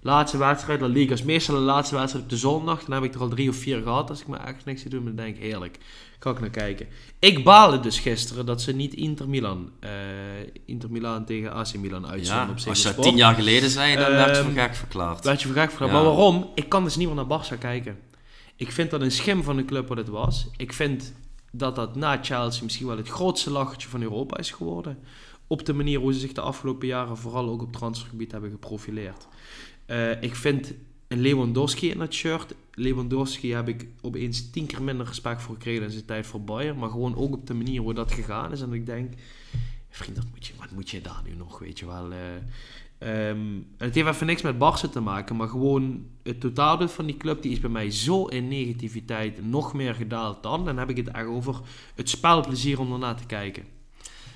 Laatste wedstrijd, La Liga is meestal de laatste wedstrijd op de zondag. Dan heb ik er al drie of vier gehad als ik me echt niks te doen. Dan denk ik, heerlijk. Ga ik naar kijken. Ik baalde dus gisteren dat ze niet Inter Milan, uh, Inter Milan tegen AC Milan uitzonden ja, op Als je dat tien jaar geleden zei, dan um, werd je voor gek verklaard. Werd je voor gek verklaard. Ja. Maar waarom? Ik kan dus niet meer naar Barça kijken. Ik vind dat een schim van de club wat het was. Ik vind dat dat na Chelsea misschien wel het grootste lachertje van Europa is geworden. Op de manier hoe ze zich de afgelopen jaren vooral ook op transfergebied hebben geprofileerd. Uh, ik vind een Lewandowski in dat shirt. Lewandowski heb ik opeens tien keer minder respect voor gekregen in zijn tijd voor Bayern. Maar gewoon ook op de manier hoe dat gegaan is. En ik denk, vriend, moet je, wat moet je daar nu nog, weet je wel. Uh, um, het heeft even niks met Barça te maken, maar gewoon het totaalbeeld van die club die is bij mij zo in negativiteit nog meer gedaald dan. Dan heb ik het echt over het spelplezier om ernaar te kijken.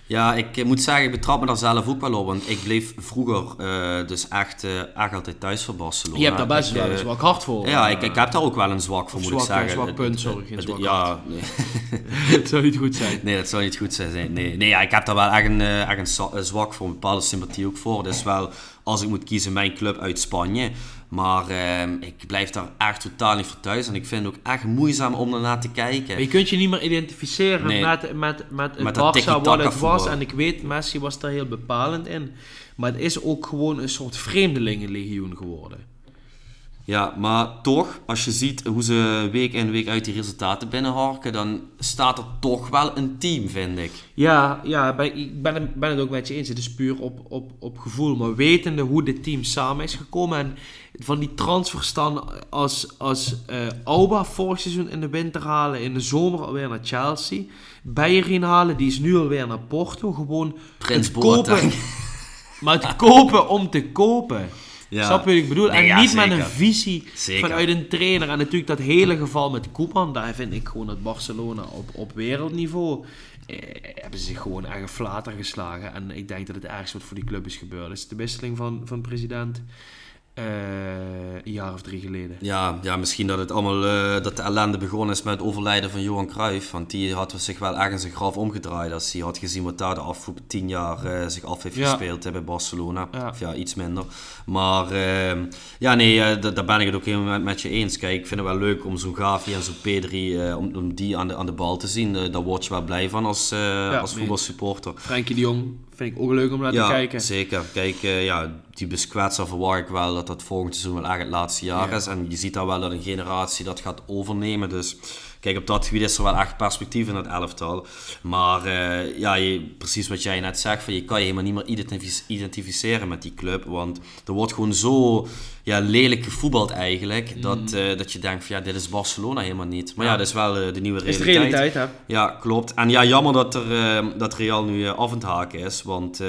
Ja, ik moet zeggen, ik betrap me daar zelf ook wel op. Want ik bleef vroeger uh, dus echt, uh, echt altijd thuis voor Barcelona. Je hebt daar best wel een zwak hart voor. Ja, ik, ik heb daar ook wel een zwak voor, moet zwak, ik zeggen. Een zwak punt, sorry. Geen zwak ja, nee. Het zou niet goed zijn. Nee, dat zou niet goed zijn. Nee, nee ja, ik heb daar wel echt een, echt een zwak voor, een bepaalde sympathie ook voor. Dus wel, als ik moet kiezen, mijn club uit Spanje. Maar uh, ik blijf daar echt totaal niet voor thuis. En ik vind het ook echt moeizaam om ernaar te kijken. Maar je kunt je niet meer identificeren nee. met, met, met het met Barca wat het was. En ik weet, Messi was daar heel bepalend in. Maar het is ook gewoon een soort vreemdelingenlegioen geworden. Ja, maar toch, als je ziet hoe ze week in week uit die resultaten binnenharken, dan staat er toch wel een team, vind ik. Ja, ja ben, ik ben, het- ben het ook met je eens. Het is puur op, op, op gevoel. Maar wetende hoe dit team samen is gekomen. En van die transfers dan als, als eh Auba vorig seizoen in de winter halen. In de zomer alweer naar Chelsea. Bellerin halen. Die is nu alweer naar Porto. Gewoon Prins het kopen. Maar het kopen om te kopen. Ja. Snap je wat ik bedoel? Nee, en ja, niet met een visie Zeker. vanuit een trainer. En natuurlijk dat hele geval met Koeman, daar vind ik gewoon dat Barcelona op, op wereldniveau eh, hebben ze zich gewoon echt een flater geslagen. En ik denk dat het ergste wat voor die club is gebeurd. is de wisseling van, van president eh, een jaar of drie geleden. Ja, ja, misschien dat het allemaal eh, dat de ellende begonnen is met het overlijden van Johan Cruijff. Want die had zich wel erg in zijn graf omgedraaid als hij had gezien wat daar de afgelopen tien jaar eh, zich af heeft Ja. gespeeld hè, bij Barcelona. Ja. Of ja, iets minder. Maar ehm, ja, nee, da- daar ben ik het ook helemaal met, met je eens. Kijk, ik vind het wel leuk om zo'n Gavi en zo'n Pedri, eh, om, om die aan de, aan de bal te zien. Daar word je wel blij van als, eh, als voetbalsupporter. Frenkie de Jong vind ik ook leuk om naar Ja, te kijken. zeker. Kijk, eh, ja, die Busquets, verwacht ik wel dat dat volgend seizoen wel echt het laatste jaar Ja. is. En je ziet daar wel dat een generatie dat gaat overnemen. Dus kijk, op dat gebied is er wel echt perspectief in het elftal. Maar eh, ja, je, precies wat jij net zegt, van, je kan je helemaal niet meer identific- identificeren met die club. Want er wordt gewoon zo ja, lelijk gevoetbald eigenlijk, dat, eh, dat je denkt van ja, dit is Barcelona helemaal niet. Maar ja, Mm. Ja. dat is wel eh, de nieuwe is de realiteit. realiteit, hè? Ja, klopt. En ja, jammer dat, er, dat Real nu af aan het haken is. Want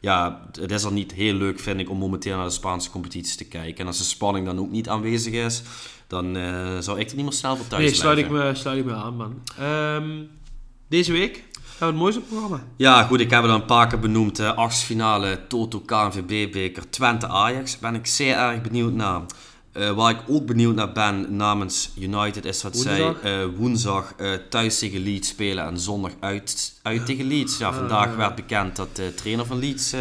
ja, het is al niet heel leuk, vind ik, om momenteel naar de Spaanse competitie te kijken. En als de spanning dan ook niet aanwezig is, dan eh, zou ik er niet meer snel voor thuis Nee, sluit ik, me, sluit ik me aan, man. Ehm, deze week hebben we het mooiste programma. Ja, goed, ik heb het al een paar keer benoemd. eh achtste finale Toto KNVB-beker Twente-Ajax. Ben ik zeer erg benieuwd naar. Eh, waar ik ook benieuwd naar ben namens United is wat Woensdag? zij eh, woensdag eh, thuis tegen Leeds spelen en zondag uit, uit tegen Leeds. Ja, vandaag werd bekend dat de trainer van Leeds eh,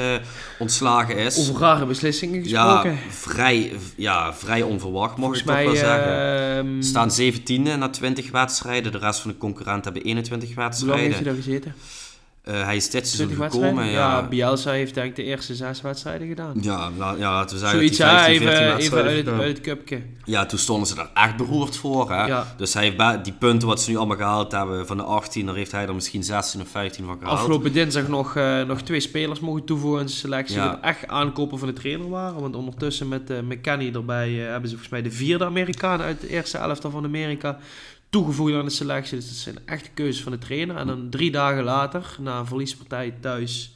ontslagen is. Over rare beslissingen ja, gesproken. vrij, ja, vrij onverwacht, mag Volgens ik toch mij wel zeggen. ehm, staan 17e na 20 wedstrijden. De rest van de concurrenten hebben 21 Hoe lang heeft wedstrijden. hij daar gezeten? Eh, hij is dit 20 seizoen gekomen. Ja, Ja, Bielsa heeft denk ik de eerste zes wedstrijden gedaan. Ja, la- ja, laten we zeggen Zoiets, dat hij ja, 15, 14 even, uit, het, uit het cupje. Ja, toen stonden ze er echt beroerd voor. Hè? Ja. Dus hij heeft die punten wat ze nu allemaal gehaald hebben van de 18, daar heeft hij er misschien 16 of 15 van gehaald. Afgelopen dinsdag nog, eh, nog twee spelers mogen toevoegen in zijn selectie. Ja. Wat echt aankopen van de trainer waren. Want ondertussen met eh McKennie erbij hebben ze volgens mij de vierde Amerikaan uit de eerste elftal van Amerika toegevoegd aan de selectie. Dus dat zijn echte keuzes van de trainer. En dan drie dagen later, na een verliespartij thuis,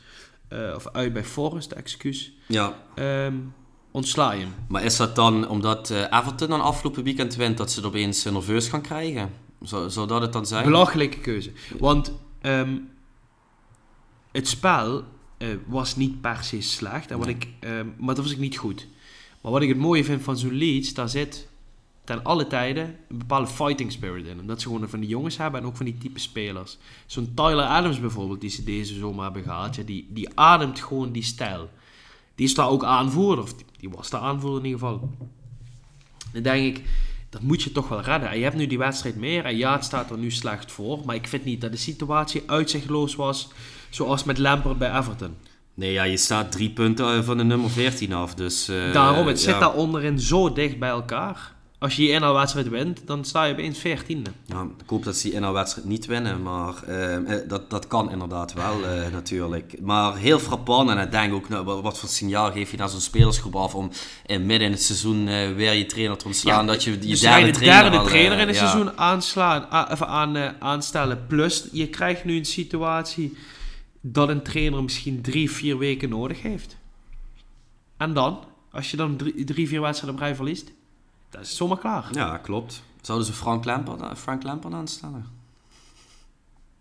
eh, of uit bij Forest, excuus, Ja, ehm ontsla je hem. maar is dat dan omdat eh, Everton dan afgelopen weekend wint dat ze het opeens eh, nerveus gaan krijgen? Zou, zou dat het dan zijn? Belachelijke keuze. Want ehm, het spel was niet per se slecht. En wat Nee. ik, ehm, maar dat was ik niet goed. Maar wat ik het mooie vind van zo'n Leeds, daar zit ten alle tijden een bepaalde fighting spirit in. Omdat ze gewoon van die jongens hebben en ook van die type spelers. Zo'n Tyler Adams bijvoorbeeld, die ze deze zomer hebben gehad. Ja, die, die ademt gewoon die stijl. Die is daar ook aanvoerder. Of die, die was daar aanvoerder in ieder geval. Dan denk ik, dat moet je toch wel redden. En je hebt nu die wedstrijd meer. En ja, het staat er nu slecht voor. Maar ik vind niet dat de situatie uitzichtloos was. Zoals met Lampert bij Everton. Nee, ja, je staat drie punten eh, van de nummer 14 af. Dus, eh, Daarom, het zit ja. daar onderin zo dicht bij elkaar. Als je je inhaalwedstrijd wint, dan sta je opeens veertiende. Ja, ik hoop dat ze die inhaalwedstrijd niet winnen, maar eh, eh, dat, dat kan inderdaad wel eh, natuurlijk. Maar heel frappant en ik denk ook, nou, wat, voor signaal geef je naar zo'n spelersgroep af om in midden in het seizoen eh, weer je trainer te ontslaan, dat je je dus derde de trainer derde al, trainer in het ja. seizoen aanslaan, even aan, aanstellen. Plus, je krijgt nu een situatie dat een trainer misschien drie, vier weken nodig heeft. En dan, als je dan drie, drie vier wedstrijden op rij verliest, dan is het zomaar klaar. Ja, klopt. Zouden ze Frank Lampard, Frank Lampard aanstellen?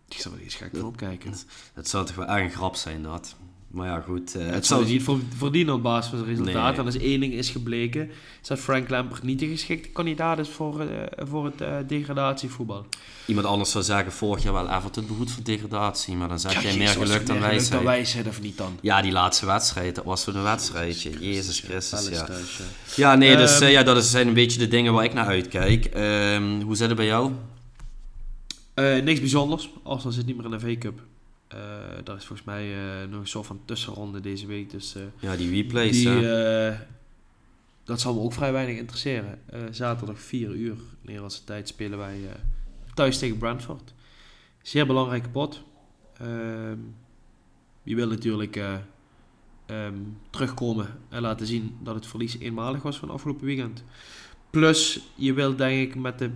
Ik zou er eens gek van opkijken. Dat zou toch wel erg een grap zijn, dat. Maar ja, goed. eh, Het zou niet voor- verdienen op basis van het resultaat. Nee. En als één ding is gebleken, is dat Frank Lampert niet de geschikte kandidaat is voor, eh, voor het eh, degradatievoetbal. Iemand anders zou zeggen, vorig jaar wel Everton behoed voor degradatie, maar dan zeg jij meer geluk dan meer geluk wijsheid. dan wijsheid of niet dan? Ja, die laatste wedstrijd, dat was zo'n wedstrijdje. Jezus Christus, ja. Thuis, ja. Ja, nee, dus Ehm, eh, ja, dat zijn een beetje de dingen waar ik naar uitkijk. Ehm, hoe zit het bij jou? Niks bijzonders. Arsenal zit niet meer in de V-Cup. Eh daar is volgens mij eh, nog een soort van tussenronde deze week. Dus eh, Ja, die replays, die, dat zal me ook vrij weinig interesseren. Zaterdag 4 uur Nederlandse tijd spelen wij thuis tegen Brentford. Zeer belangrijke pot. Ehm, je wil natuurlijk eh, ehm, terugkomen en laten zien dat het verlies eenmalig was van afgelopen weekend. Plus, je wil denk ik met de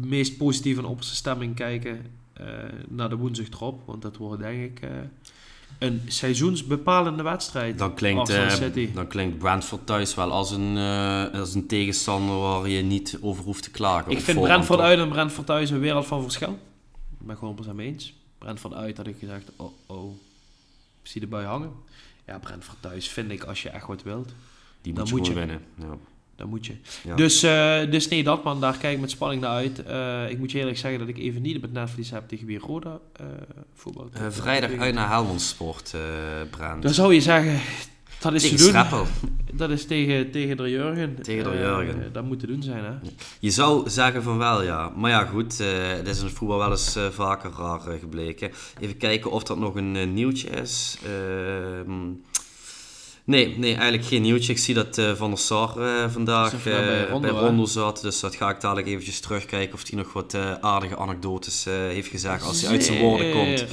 meest positieve en opperste stemming kijken naar de woensdag erop. Want dat wordt denk ik eh, een seizoensbepalende wedstrijd. Dan klinkt, eh, City. dan klinkt Brentford thuis wel als een, eh, als een tegenstander waar je niet over hoeft te klagen. Ik vind Brentford uit en Brentford thuis een wereld van verschil. Ik ben gewoon het mee eens. Brentford uit had ik gezegd, oh oh, ik zie de bui hangen. Ja, Brentford thuis vind ik als je echt wat wilt, Die dan moet je moet je. winnen. Ja. Dan moet je. Ja. Dus, eh, dus nee, dat man, daar kijk ik met spanning naar uit. Eh, ik moet je eerlijk zeggen dat ik even niet met netvlies heb tegen wie Roda eh voetbal. Vrijdag uit naar Helmond Sport, Brent. Dan zou je zeggen, dat is Tegen te doen. Dat is tegen, tegen de Jurgen. Tegen de Jurgen. dat moet te doen zijn, hè? Je zou zeggen van wel, ja. Maar ja, goed, het is in het voetbal wel eens vaker raar gebleken. Even kijken of dat nog een nieuwtje is. Ehm, nee, nee, eigenlijk geen nieuwtje. Ik zie dat eh, Van der Sar eh, vandaag bij eh, Rondo, bij? Rondo zat. Dus dat ga ik dadelijk eventjes terugkijken of hij nog wat aardige anekdotes heeft gezegd als hij uit zijn woorden komt.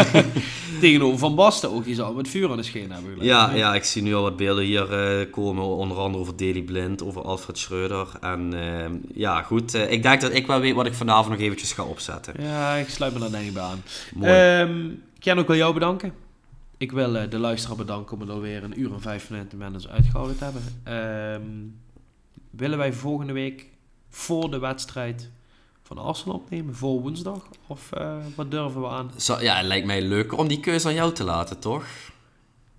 Tegenover Van Basten ook, die zal met vuur aan de scheen hebben. Ja, ja, ik zie nu al wat beelden hier komen, onder andere over Daley Blind, over Alfred Schreuder. En ehm, ja, goed, ik denk dat ik wel weet wat ik vanavond nog eventjes ga opzetten. Ja, ik sluit me daar denk ik bij aan. Mooi. Ehm, Ken, ook wil jou bedanken. Ik wil eh, de luisteraar bedanken om het alweer een uur en vijf minuten met ons uitgehouden te hebben. Ehm, willen wij volgende week voor de wedstrijd van Arsenal opnemen? Voor woensdag? Of eh, wat durven we aan? Zo, ja, het lijkt mij leuker om die keuze aan jou te laten, toch?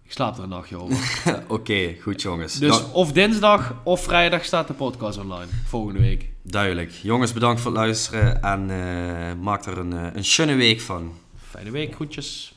Ik slaap er een nachtje over. Oké, goed jongens. Dus Dan- of dinsdag of vrijdag staat de podcast online. Volgende week. duidelijk. Jongens, bedankt voor het luisteren en eh, maak er een, een schöne week van. Fijne week, groetjes.